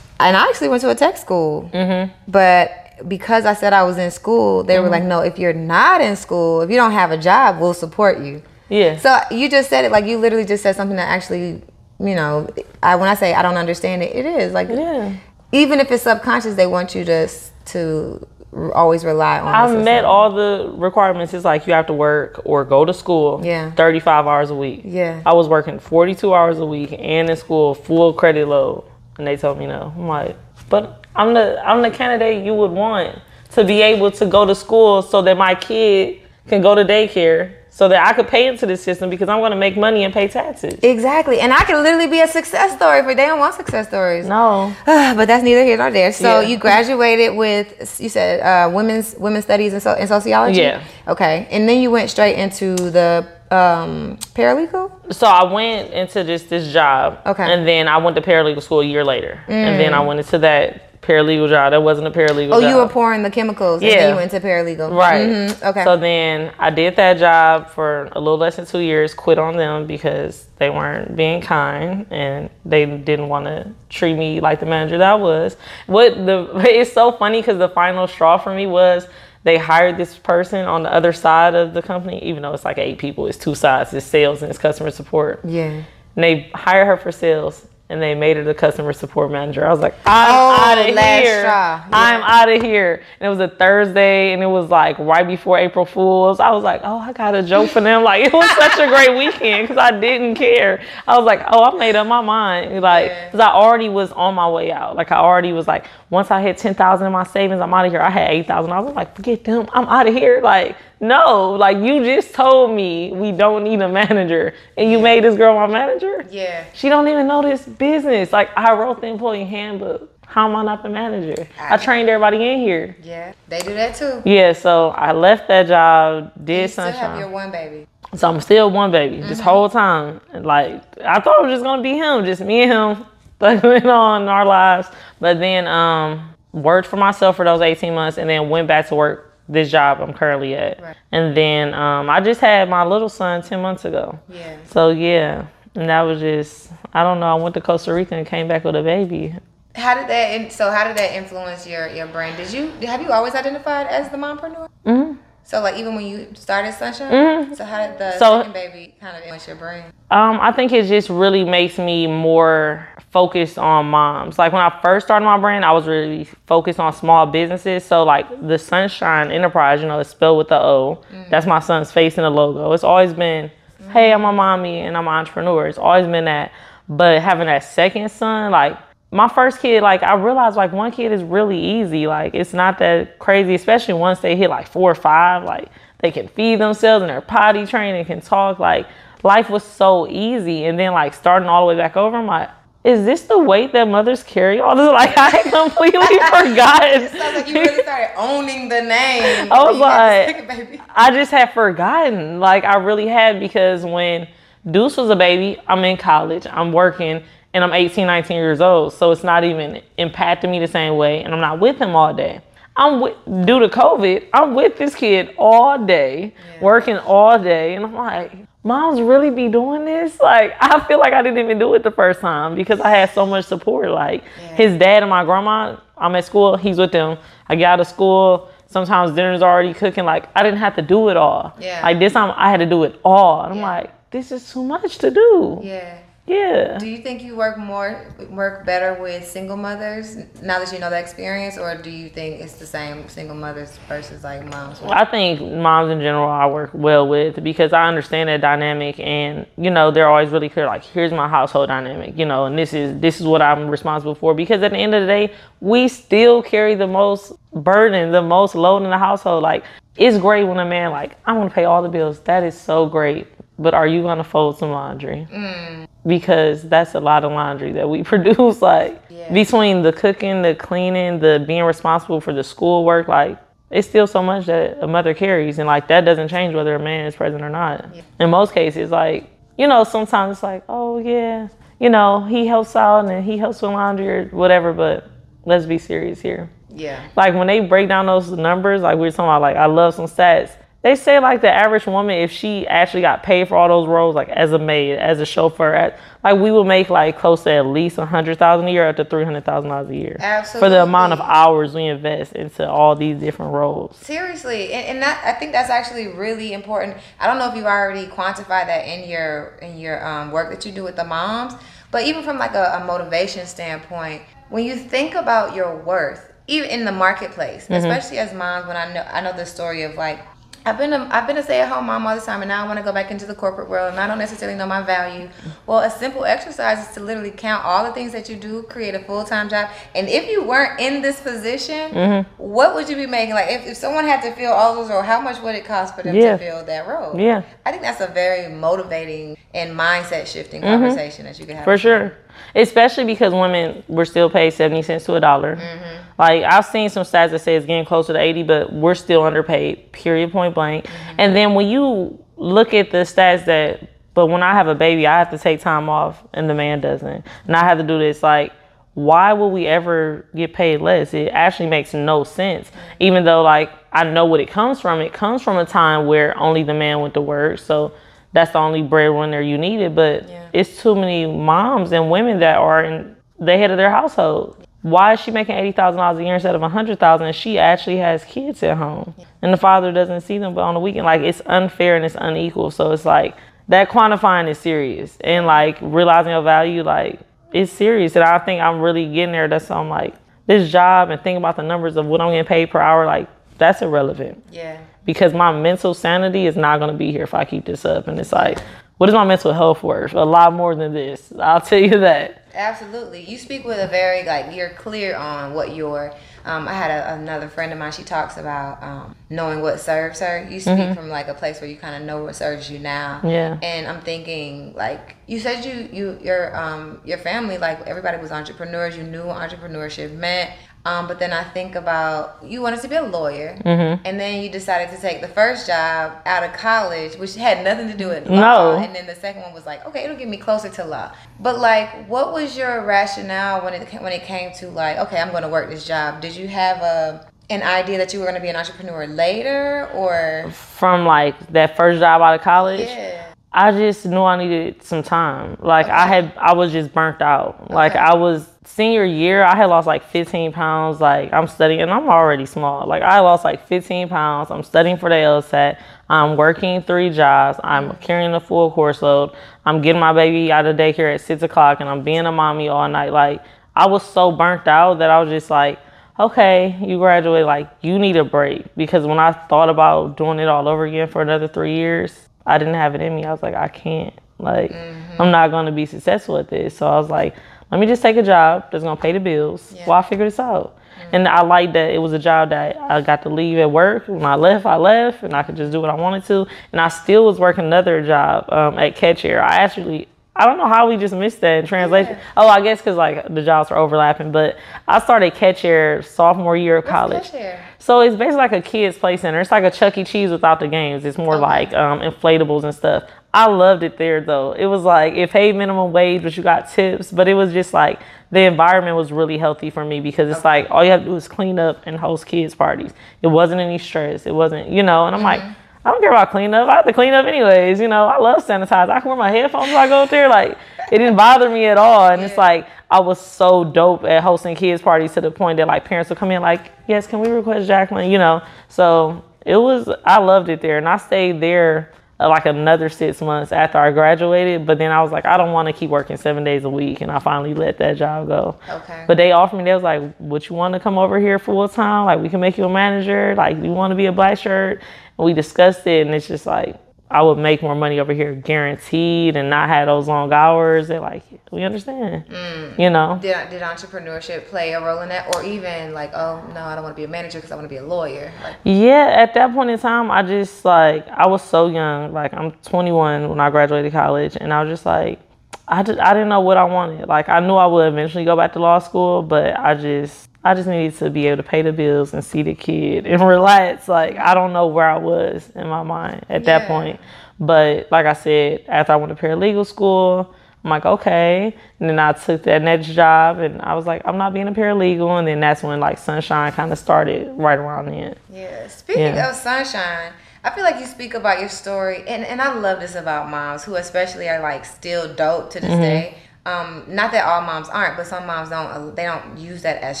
B: and I actually went to a tech school, mm-hmm. but because I said I was in school, they were like, no, if you're not in school, if you don't have a job, we'll support you.
A: Yeah.
B: So you just said it like you literally just said something that actually, you know, I when I say I don't understand it, it is like
A: yeah.
B: even if it's subconscious, they want you to to always rely on.
A: I
B: system.
A: met all the requirements. It's like you have to work or go to school.
B: Yeah.
A: 35 hours a week.
B: Yeah.
A: I was working 42 hours a week and in school full credit load, and they told me no. I'm like, but I'm the I'm the candidate you would want to be able to go to school so that my kid can go to daycare so that I could pay into the system because I'm going to make money and pay taxes.
B: Exactly, and I can literally be a success story for they don't want success stories.
A: No.
B: but that's neither here nor there. So
A: Yeah.
B: you graduated with you said uh, women's women's studies and, so, and sociology.
A: Yeah.
B: Okay, and then you went straight into the um, paralegal?
A: So I went into just this job.
B: Okay.
A: And then I went to paralegal school a year later. And then I went into that paralegal job. That wasn't a paralegal
B: Oh,
A: job.
B: you were pouring the chemicals, and
A: Yeah.
B: then you went to paralegal.
A: Right.
B: Mhm, Okay.
A: So then I did that job for a little less than two years, quit on them because they weren't being kind and they didn't want to treat me like the manager that I was. What the it's so funny because the final straw for me was they hired this person on the other side of the company, even though it's like eight people, it's two sides, it's sales and it's customer support.
B: yeah.
A: And they hired her for sales and they made her the customer support manager. I was like, I'm
B: Oh,
A: out of here.
B: straw.
A: I'm out of here. And it was a Thursday and it was like right before April Fools. I was like, oh, I got a joke for them. Like, it was such a great weekend because I didn't care. I was like, oh, I made up my mind. Like,
B: Yeah.
A: because I already was on my way out. Like, I already was like, once I hit 10,000 in my savings, I'm out of here. I had 8,000. I was like, forget them. I'm out of here. Like, no, like you just told me we don't need a manager and you made this girl my manager.
B: Yeah.
A: She don't even know this business. Like I wrote the employee handbook. How am I not the manager? I trained everybody in here.
B: Yeah. They do that too.
A: Yeah, so I left that job, did
B: You still have your one baby.
A: So I'm still one baby this whole time. Like I thought it was just gonna be him, just me and him, went on in our lives. But then um worked for myself for those 18 months and then went back to work this job I'm currently at.
B: Right.
A: And then um I just had my little son 10 months ago.
B: Yeah.
A: So yeah. And that was just I don't know, I went to Costa Rica and came back with a baby.
B: How did that? So how did that influence your your brand? Did you have you always identified as the mompreneur?
A: Mhm.
B: So like even when you started SonShine.
A: Mhm.
B: So how did the
A: So-
B: second baby kind of influence your brand?
A: Um, I think it just really makes me more focused on moms. Like when I first started my brand, I was really focused on small businesses. So like the SonShine Enterprise, you know, it's spelled with the O. Mm-hmm. That's my son's face in the logo. It's always been, mm-hmm. hey, I'm a mommy and I'm an entrepreneur. It's always been that. But having that second son, like my first kid, like I realized like one kid is really easy. Like it's not that crazy, especially once they hit like four or five. Like they can feed themselves and they're potty trained and can talk. Like life was so easy. And then like starting all the way back over, I'm like, is this the weight that mothers carry? All this like I completely forgot.
B: It sounds like you really started owning the name.
A: I was
B: you had the
A: like-. I just had forgotten. Like I really had because when Deuce was a baby, I'm in college, I'm working, and I'm 18, 19 years old. So it's not even impacting me the same way, and I'm not with him all day. I'm with due to COVID, I'm with this kid all day, working all day, and I'm like, moms really be doing this? Like I feel like I didn't even do it the first time because I had so much support. Like his dad and my grandma, I'm at school, he's with them. I get out of school, sometimes dinner's already cooking. Like I didn't have to do it all.
B: Yeah.
A: Like this time I had to do it all. And I'm like, this is too much to do.
B: Yeah.
A: Yeah.
B: Do you think you work more, work better with single mothers now that you know the experience, or do you think it's the same single mothers versus like moms?
A: I think moms in general I work well with because I understand that dynamic and you know they're always really clear like here's my household dynamic you know and this is this is what I'm responsible for because at the end of the day we still carry the most burden the most load in the household like it's great when a man like I want to pay all the bills that is so great but are you gonna fold some laundry mm. because that's a lot of laundry that we produce like
B: Yeah.
A: between the cooking the cleaning the being responsible for the schoolwork like it's still so much that a mother carries and like that doesn't change whether a man is present or not in most cases like you know sometimes it's like oh yeah you know he helps out and he helps with laundry or whatever but let's be serious here
B: Yeah.
A: like when they break down those numbers, like we are talking about, like I love some stats. They say like the average woman, if she actually got paid for all those roles, like as a maid, as a chauffeur, at, like we would make like close to at least a hundred thousand a year, up to three hundred thousand dollars a year, Absolutely. for the amount of hours we invest into all these different roles.
B: Seriously, and, and that I think that's actually really important. I don't know if you've already quantified that in your in your um, work that you do with the moms, but even from like a, a motivation standpoint, when you think about your worth, even in the marketplace, especially as moms, when I know I know the story of like. I've been a I've been a stay at home mom all this time, and now I want to go back into the corporate world, and I don't necessarily know my value. Well, a simple exercise is to literally count all the things that you do, create a full time job, and if you weren't in this position, mm-hmm. what would you be making? Like, if, if someone had to fill all those roles, how much would it cost for them
A: Yeah.
B: to fill that role?
A: Yeah.
B: I think that's a very motivating and mindset shifting mm-hmm. conversation that you can have.
A: For sure. Especially because women were still paid 70 cents to a dollar. Mm-hmm. Like, I've seen some stats that say it's getting closer to 80, but we're still underpaid, period, point blank. Mm-hmm. And then when you look at the stats that but when I have a baby, I have to take time off and the man doesn't. And I have to do this like why would we ever get paid less? It actually makes no sense. Mm-hmm. Even though like I know what it comes from. It comes from a time where only the man went to work. So that's the only breadwinner you needed. But
B: Yeah.
A: it's too many moms and women that are in the head of their household. Why is she making eighty thousand dollars a year instead of a hundred thousand? And she actually has kids at home, and the father doesn't see them but on the weekend. Like it's unfair and it's unequal. So it's like that quantifying is serious, and like realizing your value, like it's serious. And I think I'm really getting there. That's why I'm like this job and thinking about the numbers of what I'm getting paid per hour. Like that's irrelevant
B: Yeah.
A: because my mental sanity is not going to be here if I keep this up. And it's like, what is my mental health worth? A lot more than this. I'll tell you that.
B: Absolutely. You speak with a very like you're clear on what your um, I had a, another friend of mine. She talks about um, knowing what serves her. You speak from like a place where you kind of know what serves you now.
A: Yeah.
B: And I'm thinking like you said you you your um your family like everybody was entrepreneurs. You knew what entrepreneurship meant. Um, but then I think about you wanted to be a lawyer,
A: Mm-hmm.
B: and then you decided to take the first job out of college, which had nothing to do with law.
A: No.
B: And then the second one was like, okay, it'll get me closer to law. But like, what was your rationale when it when it came to like, okay, I'm going to work this job? Did you have a an idea that you were going to be an entrepreneur later, or
A: From like that first job out of college,
B: yeah,
A: I just knew I needed some time. Like I had, I was just burnt out. Like
B: Okay.
A: I was senior year, I had lost like 15 pounds. Like I'm studying, and I'm already small. Like I lost like 15 pounds. I'm studying for the LSAT. I'm working three jobs. I'm mm-hmm. carrying a full course load. I'm getting my baby out of daycare at six o'clock, and I'm being a mommy all night. Like I was so burnt out that I was just like, okay, you graduate. Like you need a break because when I thought about doing it all over again for another three years, I didn't have it in me. I was like, I can't. Like I'm not going to be successful at this. So I was like, let me just take a job that's gonna pay the bills
B: Yeah.
A: while I figure this out. And I liked that it was a job that I got to leave at work. When I left, I left, and I could just do what I wanted to. And I still was working another job um, at Catch Air. I actually, I don't know how we just missed that in translation.
B: Yeah.
A: Oh, I guess because like the jobs were overlapping. But I started Catch Air sophomore year of college. So it's basically like a kids play center. It's like a Chuck E. Cheese without the games. It's more
B: Okay.
A: like um, inflatables and stuff. I loved it there though. It was like it paid minimum wage, but you got tips. But it was just like the environment was really healthy for me because it's like all you have to do is clean up and host kids parties. It wasn't any stress. It wasn't, you know. And I'm like, I don't care about cleanup. I have to clean up anyways. You know, I love sanitize. I can wear my headphones when I go up there. Like it didn't bother me at all. And it's like I was so dope at hosting kids parties to the point that like parents would come in like, yes, can we request Jacqueline? You know, so it was. I loved it there, and I stayed there Uh, like another six months after I graduated. But then I was like, I don't want to keep working seven days a week, and I finally let that job go.
B: Okay.
A: But they offered me. They was like, "Would you want to come over here full time? Like, we can make you a manager. Like, you want to be a black shirt?" And we discussed it, and it's just like I would make more money over here, guaranteed, and not have those long hours. They're like, "We understand." Mm. You know.
B: Did, did entrepreneurship play a role in that, or even like, oh no, I don't want to be a manager because I want to be a lawyer? Like,
A: Yeah, at that point in time, I just like I was so young. Like I'm 21 when I graduated college, and I was just like, I just, I didn't know what I wanted. Like I knew I would eventually go back to law school, but I just I just needed to be able to pay the bills and see the kid and relax. Like I don't know where I was in my mind at
B: Yeah.
A: that point. But like I said, after I went to paralegal school, I'm like, okay. And then I took that next job and I was like, I'm not being a paralegal. And then that's when like SonShine kind of started right around then.
B: Yeah. Speaking
A: Yeah.
B: of SonShine, I feel like you speak about your story, and, and I love this about moms who especially are like still dope to this
A: Mm-hmm.
B: day. Um, not that all moms aren't, but some moms don't. They don't use that as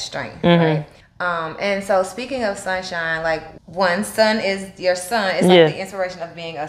B: strength,
A: Mm-hmm.
B: right? Um, and so speaking of SonShine, like one son is your son. It's like
A: Yeah.
B: the inspiration of being a,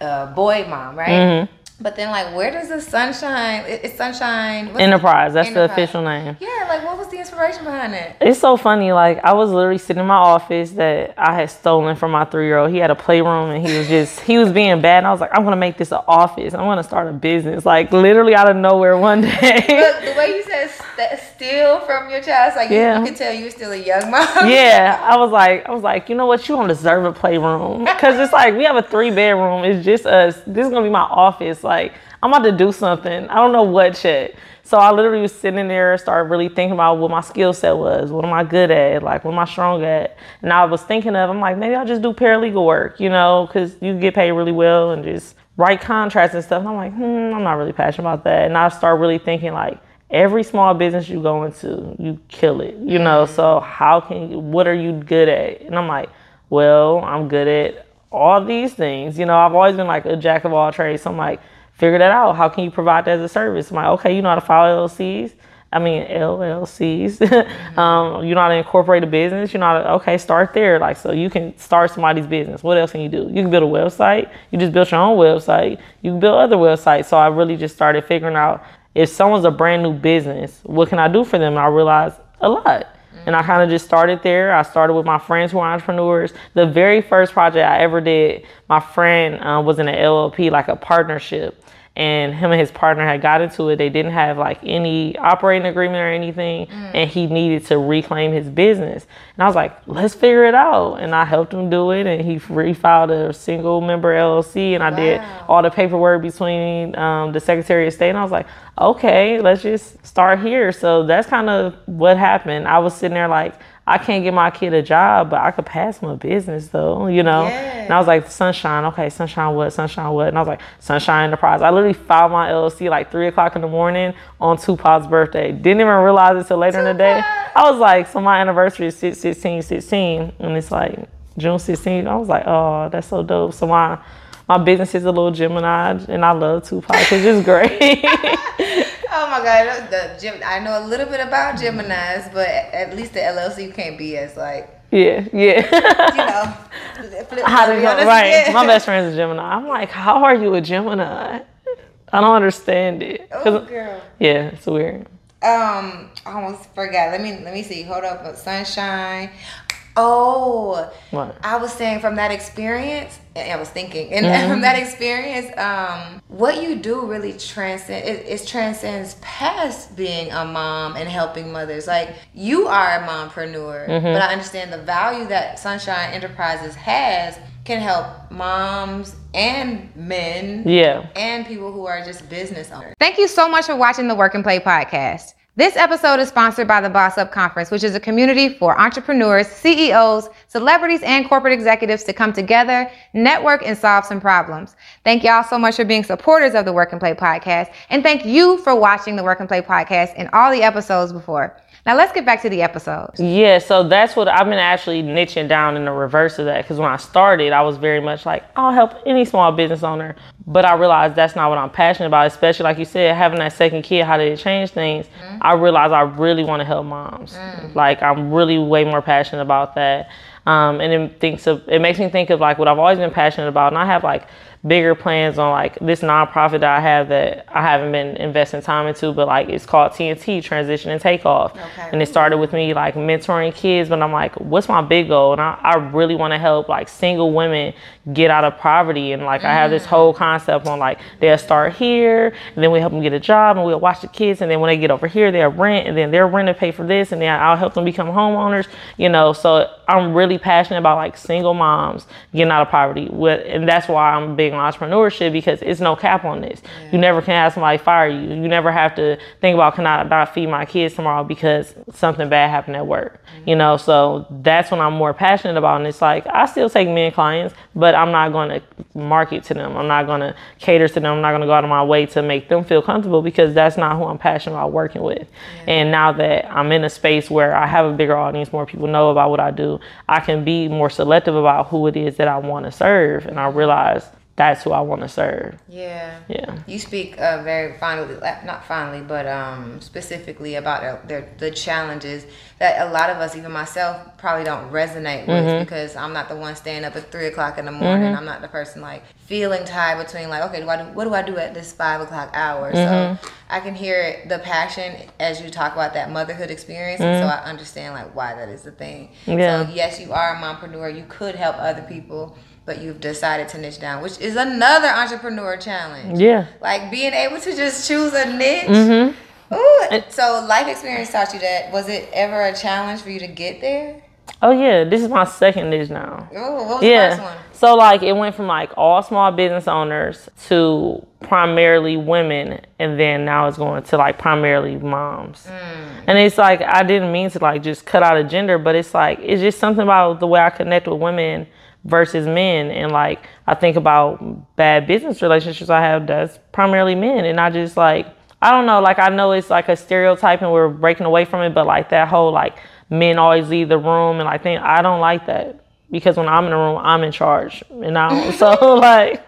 B: a, a boy mom, right?
A: Mm-hmm.
B: But then like, where does the SonShine? It's SonShine.
A: Enterprise, that's the official name.
B: Yeah, like what was the inspiration behind it?
A: It's so funny. Like I was literally sitting in my office that I had stolen from my three year old. He had a playroom and he was just he was being bad. And I was like, I'm gonna make this an office. I'm gonna start a business. Like literally out of nowhere one day.
B: Look, the way you said st- steal from your child, it's like you-
A: Yeah.
B: you, can tell you're still a young mom.
A: yeah, I was like, I was like, you know what? You don't deserve a playroom because it's like we have a three bedroom. It's just us. This is gonna be my office. Like I'm about to do something. I don't know what yet. So I literally was sitting there, started really thinking about what my skill set was, what am I good at, like what am I strong at. And I was thinking of, I'm like, maybe I'll just do paralegal work, you know, because you get paid really well and just write contracts and stuff. And I'm like, hmm, I'm not really passionate about that. And I start really thinking like, every small business you go into, you kill it, you know. So how can you, what are you good at? And I'm like, well, I'm good at all these things. You know, I've always been like a jack of all trades. So I'm like, figure that out. How can you provide that as a service? I'm like, okay, you know how to file LLCs. I mean LLCs. um, you know how to incorporate a business. You know how to okay, start there. Like so, you can start somebody's business. What else can you do? You can build a website. You just built your own website. You can build other websites. So I really just started figuring out if someone's a brand new business, what can I do for them? I realized a lot. And I kind of just started there. I started with my friends who are entrepreneurs. The very first project I ever did, my friend uh, was in an LLP, like a partnership and him and his partner had got into it. They didn't have like any operating agreement or anything, mm. and he needed to reclaim his business. And I was like, let's figure it out. And I helped him do it, and he refiled a single member LLC, and I wow. did all the paperwork between um, the Secretary of State. And I was like, okay, let's just start here. So that's kind of what happened. I was sitting there like, I can't get my kid a job, but I could pass him a business though, you know? Yeah. And I was like, SonShine, okay, SonShine what? SonShine what? And I was like, SonShine Enterprise. I literally filed my LLC like three o'clock in the morning on Tupac's birthday. Didn't even realize it till later Tupac. in the day. I was like, so my anniversary is 16, 16, and it's like June 16. I was like, oh, that's so dope. So my my business is a little Gemini, and I love Tupac because it's great.
B: Oh my god, the Gem- I know a little bit about Gemini's, but at least the LLC you can't be as like
A: yeah, yeah. you know, how to go, right? My best friend's a Gemini. I'm like, how are you a Gemini? I don't understand it.
B: Oh, girl.
A: Yeah, it's weird.
B: Um, I almost forgot. Let me let me see. Hold up, sunshine. Oh, what? I was saying from that experience, I was thinking, and mm-hmm. from that experience, um, what you do really transcend it, it, transcends past being a mom and helping mothers. Like you are a mompreneur, mm-hmm. but I understand the value that SonShine Enterprises has can help moms and men,
A: yeah,
B: and people who are just business owners.
C: Thank you so much for watching the Work N Play podcast. This episode is sponsored by the Boss Up Conference, which is a community for entrepreneurs, CEOs, celebrities, and corporate executives to come together, network, and solve some problems. Thank y'all so much for being supporters of the Work N Play podcast. And thank you for watching the Work N Play podcast and all the episodes before. Now let's get back to the episode.
A: Yeah, so that's what I've been actually niching down in the reverse of that. Because when I started, I was very much like, I'll help any small business owner. But I realized that's not what I'm passionate about, especially like you said, having that second kid, how did it change things? Mm-hmm. I realized I really want to help moms. Mm. Like I'm really way more passionate about that. Um, and it thinks of it makes me think of like what I've always been passionate about. And I have like bigger plans on like this nonprofit that I have that I haven't been investing time into, but like it's called TNT Transition and Takeoff. Okay. And it started with me like mentoring kids, but I'm like, what's my big goal? And I, I really want to help like single women get out of poverty. And like mm. I have this whole concept on like they'll start here and then we help them get a job and we'll watch the kids. And then when they get over here, they'll rent and then their rent to pay for this. And then I'll help them become homeowners, you know. So I'm really passionate about like single moms getting out of poverty. And that's why I'm big on entrepreneurship because it's no cap on this. Yeah. You never can have somebody fire you. You never have to think about can I not feed my kids tomorrow because something bad happened at work. Mm-hmm. You know, so that's what I'm more passionate about. And it's like I still take men clients, but I'm not going to market to them. I'm not going to cater to them. I'm not going to go out of my way to make them feel comfortable because that's not who I'm passionate about working with. Yeah. And now that I'm in a space where I have a bigger audience, more people know about what I do, I can be more selective about who it is that I want to serve. And I realize that's who I want to serve.
B: Yeah.
A: Yeah.
B: You speak uh, very finally, not finally, but um, specifically about the, the challenges that a lot of us, even myself, probably don't resonate with mm-hmm. because I'm not the one staying up at three o'clock in the morning. Mm-hmm. I'm not the person like feeling tied between like, okay, do I do, what do I do at this five o'clock hour? Mm-hmm. So I can hear the passion as you talk about that motherhood experience, and so I understand like why that is the thing. Yeah. So yes, you are a mompreneur. You could help other people but you've decided to niche down, which is another entrepreneur challenge.
A: Yeah.
B: Like being able to just choose a niche. Mm-hmm. Ooh. So life experience taught you that. Was it ever a challenge for you to get there?
A: Oh yeah, this is my second niche now.
B: Oh, what was
A: yeah.
B: the first one?
A: So like it went from like all small business owners to primarily women and then now it's going to like primarily moms. And it's like I didn't mean to like just cut out a gender, but it's like it's just something about the way I connect with women versus men. And like I think about bad business relationships I have that's primarily men. And I just like I don't know, like I know it's like a stereotype and we're breaking away from it, but like that whole like men always leave the room. And I think I don't like that because when I'm in the room, I'm in charge, and I so like,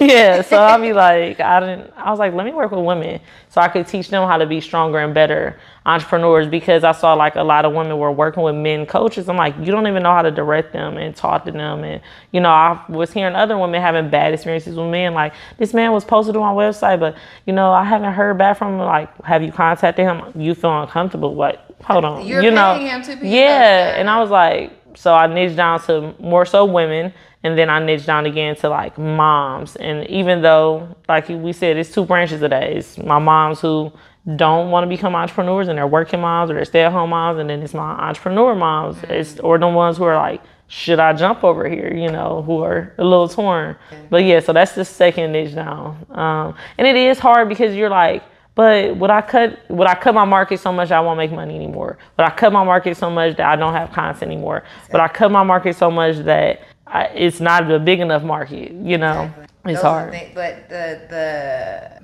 A: yeah. So I'll be like, I didn't. I was like, let me work with women so I could teach them how to be stronger and better entrepreneurs because I saw like a lot of women were working with men coaches. I'm like, you don't even know how to direct them and talk to them, and you know, I was hearing other women having bad experiences with men. Like this man was posted on my website, but you know, I haven't heard back from him. Like, have you contacted him? You feel uncomfortable? What? Hold on,
B: You're
A: you know,
B: paying him to be
A: yeah. And I was like so I niched down to more so women, and then I niched down again to like moms. And even though, like we said, it's two branches of that. It's my moms who don't want to become entrepreneurs and they're working moms or they're stay-at-home moms, and then it's my entrepreneur moms. It's or the ones who are like, should I jump over here? You know, who are a little torn. But yeah, so that's the second niche down. Um, and it is hard because you're like but would I cut would I cut my market so much I won't make money anymore? Would I cut my market so much that I don't have content anymore? But I cut my market so much that I, it's not a big enough market. You know, it's
B: Those
A: hard.
B: the thi- but the the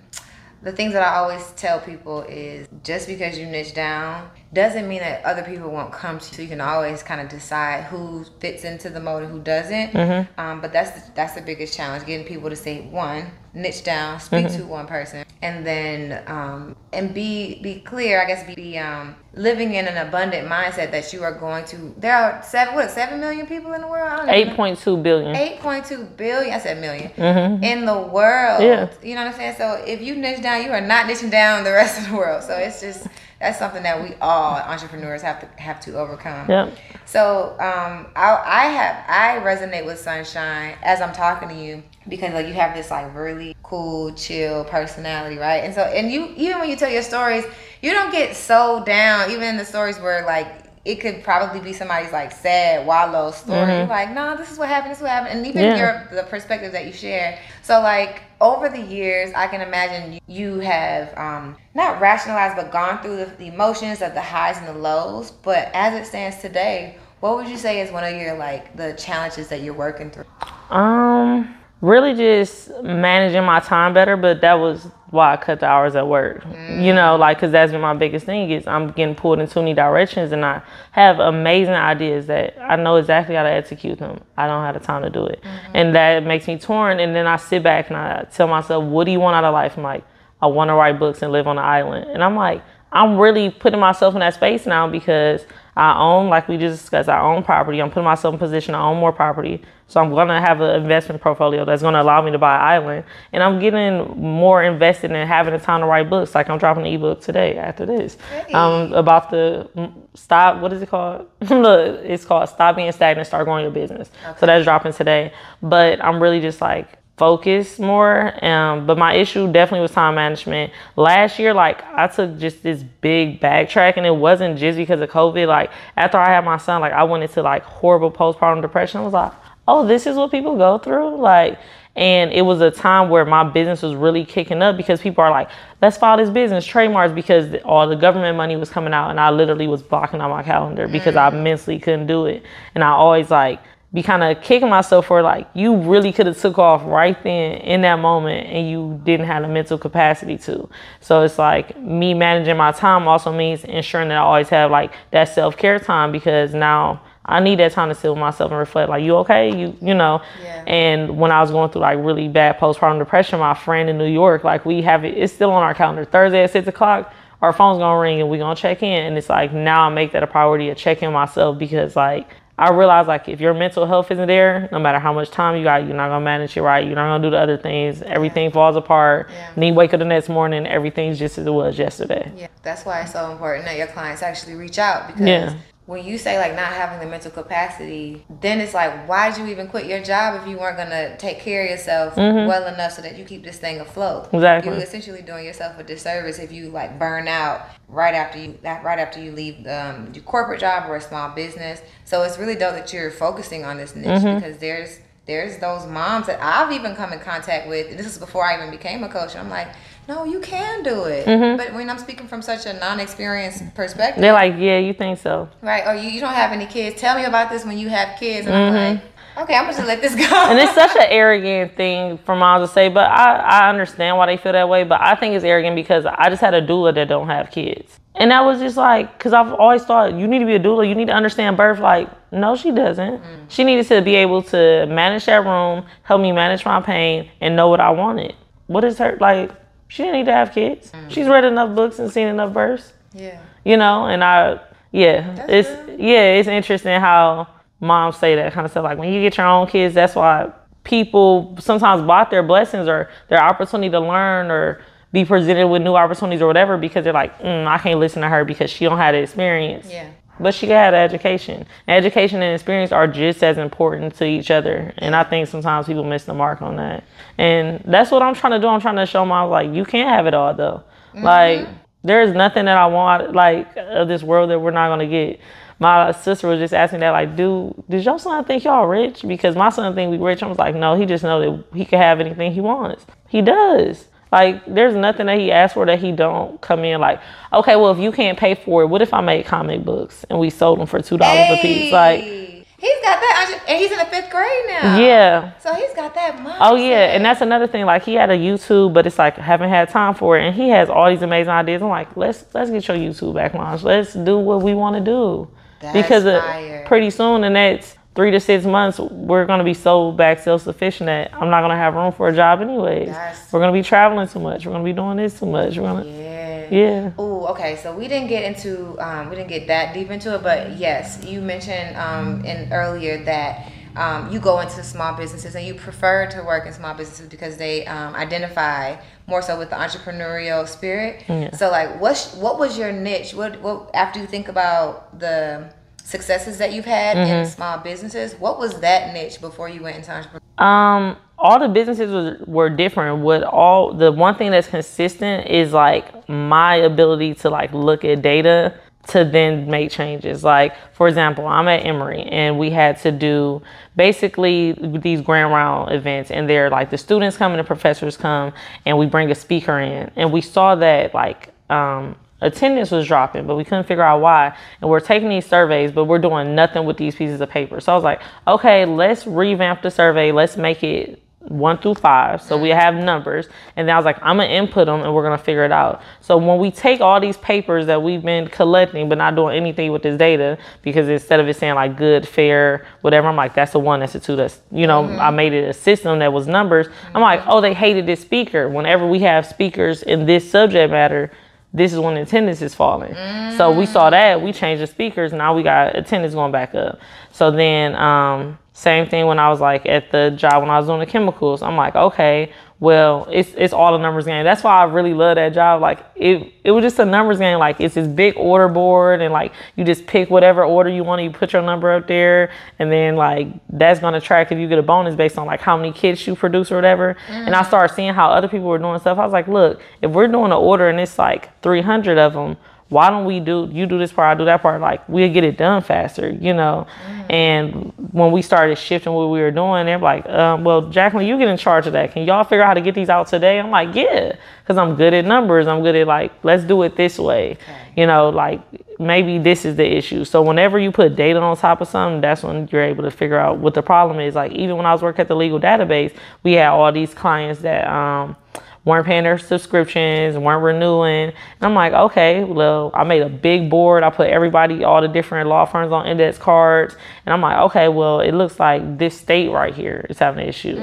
B: the things that I always tell people is just because you niche down doesn't mean that other people won't come to you. So you can always kind of decide who fits into the mold and who doesn't.
A: Mm-hmm.
B: Um, but that's the, that's the biggest challenge: getting people to say one, niche down, speak
A: Mm-hmm.
B: to one person, and then um, and be be clear. I guess be, be um, living in an abundant mindset that you are going to. There are seven what seven million people in the world. I don't even know.
A: Eight point two billion.
B: 8.2 billion, I said 1000000 in the world.
A: Yeah.
B: You know what I'm saying? So if you niche down, you are not niching down the rest of the world. So it's just that's something that we all entrepreneurs have to have to overcome.
A: Yep.
B: So um, I, I have I resonate with Sunshine as I'm talking to you because like you have this like really cool, chill personality, right? And so and you even when you tell your stories, you don't get so down. Even in the stories where like it could probably be somebody's like sad wallow story. You're like, no, this is what happened. This is what happened. And even
A: Yeah.
B: your the perspective that you share. So like over the years, I can imagine you have um, not rationalized, but gone through the, the emotions of the highs and the lows. But as it stands today, what would you say is one of your like the challenges that you're working through?
A: Um, really just managing my time better, but that was why I cut the hours at work. You mm. know, like because that's been my biggest thing is I'm getting pulled in too many directions, and I have amazing ideas that I know exactly how to execute them. I don't have the time to do it, mm-hmm. and that makes me torn. And then I sit back and I tell myself, "What do you want out of life?" I'm like, "I want to write books and live on an island," and I'm like. I'm really putting myself in that space now because I own, like we just discussed, I own property. I'm putting myself in position to own more property. So I'm going to have an investment portfolio that's going to allow me to buy an island. And I'm getting more invested in having the time to write books. Like I'm dropping an ebook today after this. Um, about the mm, stop, what is it called? Look, it's called Stop Being Stagnant, Start Growing Your Business. So that's dropping today. But I'm really just like, focus more. Um, but my issue definitely was time management. Last year, like I took just this big backtrack, and it wasn't just because of COVID. Like after I had my son, like I went into like horrible postpartum depression. I was like, oh, this is what people go through. Like, and it was a time where my business was really kicking up because people are like, let's file this business trademarks because all the government money was coming out, and I literally was blocking out my calendar because I mentally couldn't do it. And I always like be kind of kicking myself for like you really could have took off right then in that moment and you didn't have the mental capacity to. So it's like me managing my time also means ensuring that i always have like that self-care time because now i need that time to sit with myself and reflect like you okay? You you know?
B: Yeah.
A: and when i was going through like really bad postpartum depression my friend in new york like we have it it's still on our calendar. Thursday at six o'clock our phone's gonna ring and we're gonna check in. And it's like now i make that a priority of checking myself because like I realize like if your mental health isn't there, no matter how much time you got, you're not gonna manage it right. You're not gonna do the other things. Everything falls apart.
B: Yeah.
A: And you wake up the next morning, everything's just as it was yesterday.
B: Yeah, that's why it's so important that your clients actually reach out because
A: Yeah.
B: When you say like not having the mental capacity, then it's like, why'd you even quit your job if you weren't gonna take care of yourself well enough so that you keep this thing afloat?
A: Mm-hmm. Exactly.
B: You're essentially doing yourself a disservice if you like burn out right after you right after you leave um, your corporate job or a small business. So it's really dope that you're focusing on this niche
A: Mm-hmm.
B: because there's there's those moms that I've even come in contact with. and This is before I even became a coach. I'm like, no, you can do it.
A: Mm-hmm.
B: But when I'm speaking from such a non-experienced perspective,
A: They're like, yeah, you think so?
B: right? Or you, you don't have any kids. Tell me about this when you have kids. And I'm like, okay, I'm gonna just let this go.
A: Mm-hmm. And it's such an arrogant thing for moms to say, but I, I understand why they feel that way. But I think it's arrogant because I just had a doula that don't have kids. And that was just like, because I've always thought you need to be a doula, you need to understand birth. Like, no, she doesn't. She needed to be able to manage that room, help me manage my pain, and know what I wanted. What is her, like, she didn't need to have kids. She's read enough books and seen enough births
B: yeah.
A: you know and i yeah it's yeah it's interesting how moms say that kind of stuff like when you get your own kids that's why people sometimes block their blessings or their opportunity to learn or be presented with new opportunities or whatever because they're like mm, i can't listen to her because she don't have the experience
B: Yeah.
A: But she have education. Education and experience are just as important to each other and i think sometimes people miss the mark on that. And that's what i'm trying to do. I'm trying to show my like you can't have it all though. Mm-hmm. Like there's nothing that i want like of this world that we're not going to get. My sister was just asking that like dude does your son think y'all rich? Because my son think we rich. I was like no he just know that he can have anything he wants. He does like, there's nothing that he asked for that he don't come in like, okay, well, if you can't pay for it, what if I made comic books and we sold them for two dollars a piece? Like,
B: he's got that, and he's in the fifth grade now.
A: yeah.
B: So he's got that mindset.
A: Oh yeah, and that's another thing. Like he had a YouTube, but it's like haven't had time for it, and he has all these amazing ideas. I'm like, let's let's get your YouTube back launched. Let's do what we want to do,
B: That's
A: because uh, pretty soon, in next three to six months, we're gonna be so back self sufficient that I'm not gonna have room for a job anyways.
B: That's-
A: We're gonna be traveling too much. We're gonna be doing this too much. We're gonna
B: Yeah.
A: yeah.
B: Ooh, okay. So we didn't get into, um, we didn't get that deep into it, but yes, you mentioned um, in earlier that um, you go into small businesses and you prefer to work in small businesses because they um, identify more so with the entrepreneurial spirit. So, like, what what was your niche? What what after you think about the successes that you've had in small businesses, what was that niche before you went into entrepreneurship?
A: Um, all the businesses was, were different. What all the one thing that's consistent is like my ability to like look at data to then make changes. Like for example, I'm at Emory and we had to do basically these grand round events and they're like the students come and the professors come and we bring a speaker in and we saw that like um attendance was dropping, but we couldn't figure out why. And we're taking these surveys, but we're doing nothing with these pieces of paper. So I was like, okay, let's revamp the survey. Let's make it one through five. So we have numbers. And then I was like, I'm going to input them and we're going to figure it out. So when we take all these papers that we've been collecting, but not doing anything with this data, because instead of it saying like good, fair, whatever, I'm like, that's the one, that's the two, that's, you know, I mm-hmm. made it a system that was numbers. I'm like, oh, they hated this speaker. Whenever we have speakers in this subject matter, this is when attendance is falling. So we saw that, we changed the speakers, now we got attendance going back up. So then um same thing when I was like at the job when I was doing the chemicals. I'm like, okay, well, it's it's all a numbers game. That's why I really love that job. Like it it was just a numbers game. Like it's this big order board and like you just pick whatever order you want, to you put your number up there, and then like that's gonna track if you get a bonus based on like how many kits you produce or whatever. And I mm-hmm. started seeing how other people were doing stuff. I was like, look, if we're doing an order and it's like 300 of them, why don't we do you do this part i do that part like we'll get it done faster you know? And when we started shifting what we were doing they're like um, well jacqueline you get in charge of that. Can y'all figure out how to get these out today? I'm like yeah because i'm good at numbers. I'm good at like let's do it this way. You know like maybe this is the issue. So whenever you put data on top of something that's when you're able to figure out what the problem is. Like even when i was working at the legal database we had all these clients that um weren't paying their subscriptions, weren't renewing. And I'm like, okay, well, I made a big board. I put everybody, all the different law firms on index cards. And I'm like, okay, well, it looks like this state right here is having an issue.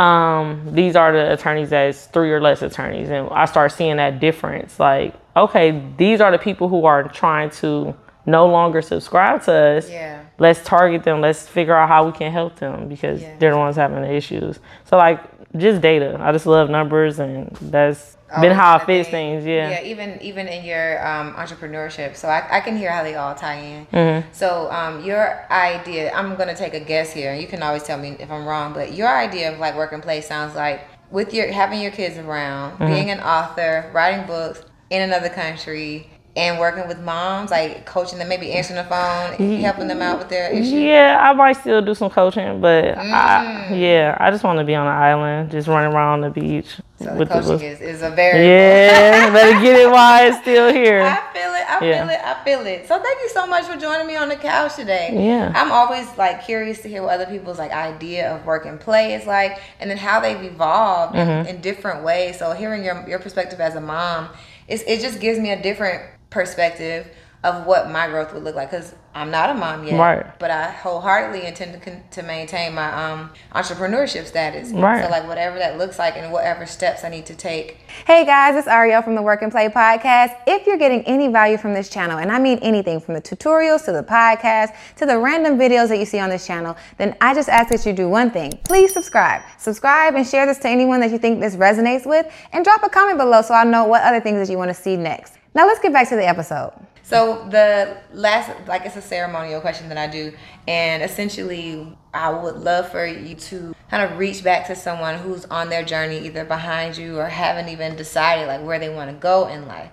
A: Um, these are the attorneys that's three or less attorneys. And I start seeing that difference. Like, okay, these are the people who are trying to no longer subscribe to us.
B: Yeah.
A: Let's target them. Let's figure out how we can help them because
B: Yeah.
A: they're the ones having the issues. So like just data. I just love numbers, and that's been how I fix things. Yeah.
B: Yeah, even even in your um, entrepreneurship. So I, I can hear how they all tie in.
A: Mm-hmm.
B: So um, your idea, I'm gonna take a guess here. You can always tell me if I'm wrong, but your idea of like work and play sounds like with your having your kids around,
A: Mm-hmm.
B: being an author, writing books in another country. And working with moms, like coaching them, maybe answering the phone, helping them out with their issues.
A: Yeah, I might still do some coaching, but
B: Mm.
A: I, yeah, I just want to be on an island, just running around the beach
B: So
A: with the
B: coaching
A: book.
B: is, is a very
A: Yeah, better get it while it's still here.
B: I feel it. I
A: Yeah.
B: feel it. I feel it. So thank you so much for joining me on the couch today.
A: Yeah.
B: I'm always like curious to hear what other people's like idea of work and play is like, and then how they've evolved
A: Mm-hmm.
B: in, in different ways. So hearing your your perspective as a mom, it's, it just gives me a different perspective of what my growth would look like because I'm not a mom yet,
A: Right.
B: But I wholeheartedly intend to con- to maintain my um entrepreneurship status,
A: Right.
B: So like whatever that looks like and whatever steps I need to take
D: Hey guys, it's Ariel from the Work N Play podcast. If you're getting any value from this channel, and I mean anything from the tutorials to the podcast to the random videos that you see on this channel, then I just ask that you do one thing. Please subscribe. Subscribe and share this to anyone that you think this resonates with, and drop a comment below so I know what other things that you want to see next. Now let's get back to the episode.
B: So the last, like it's a ceremonial question that I do, and essentially, I would love for you to kind of reach back to someone who's on their journey, either behind you or haven't even decided like where they want to go in life.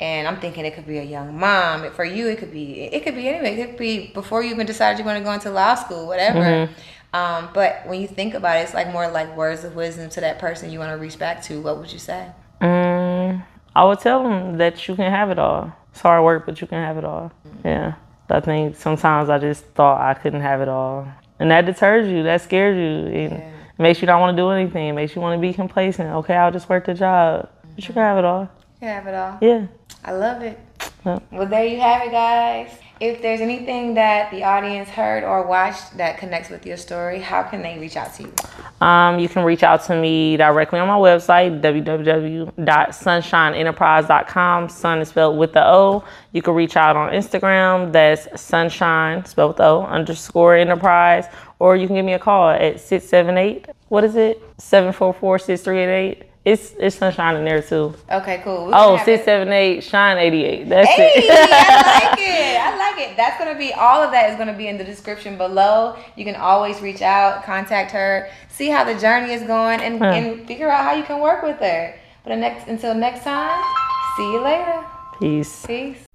B: And I'm thinking it could be a young mom. For you, it could be it could be anyway. It could be before you even decided you want to go into law school, whatever. Um, but when you think about it, it's like more like words of wisdom to that person you want to reach back to. What would you say?
A: Mm, I would tell them that you can have it all. It's hard work, but you can have it all. Yeah. I think sometimes I just thought I couldn't have it all. And that deters you, that scares you. It
B: Yeah.
A: makes you not want to do anything. It makes you want to be complacent. Okay, I'll just work the job. But you can mm-hmm. have it all.
B: You can have it all.
A: Yeah.
B: I love it. Well, there you have it, guys. If there's anything that the audience heard or watched that connects with your story, how can they reach out to you?
A: Um, you can reach out to me directly on my website, www.sunshineenterprise.com. Sun is spelled with the O. You can reach out on Instagram, that's sunshine, spelled with O, underscore enterprise. Or you can give me a call at 678, what is it? 744 6388. It's, it's sunshine in there too.
B: Okay, cool.
A: Oh,
B: have
A: 678, shine 88. That's
B: Hey,
A: it.
B: I like it. I like it. That's gonna be all of that is gonna be in the description below. You can always reach out, contact her, see how the journey is going, and, and figure out how you can work with her. But next until next time, see you later.
A: Peace.
B: Peace.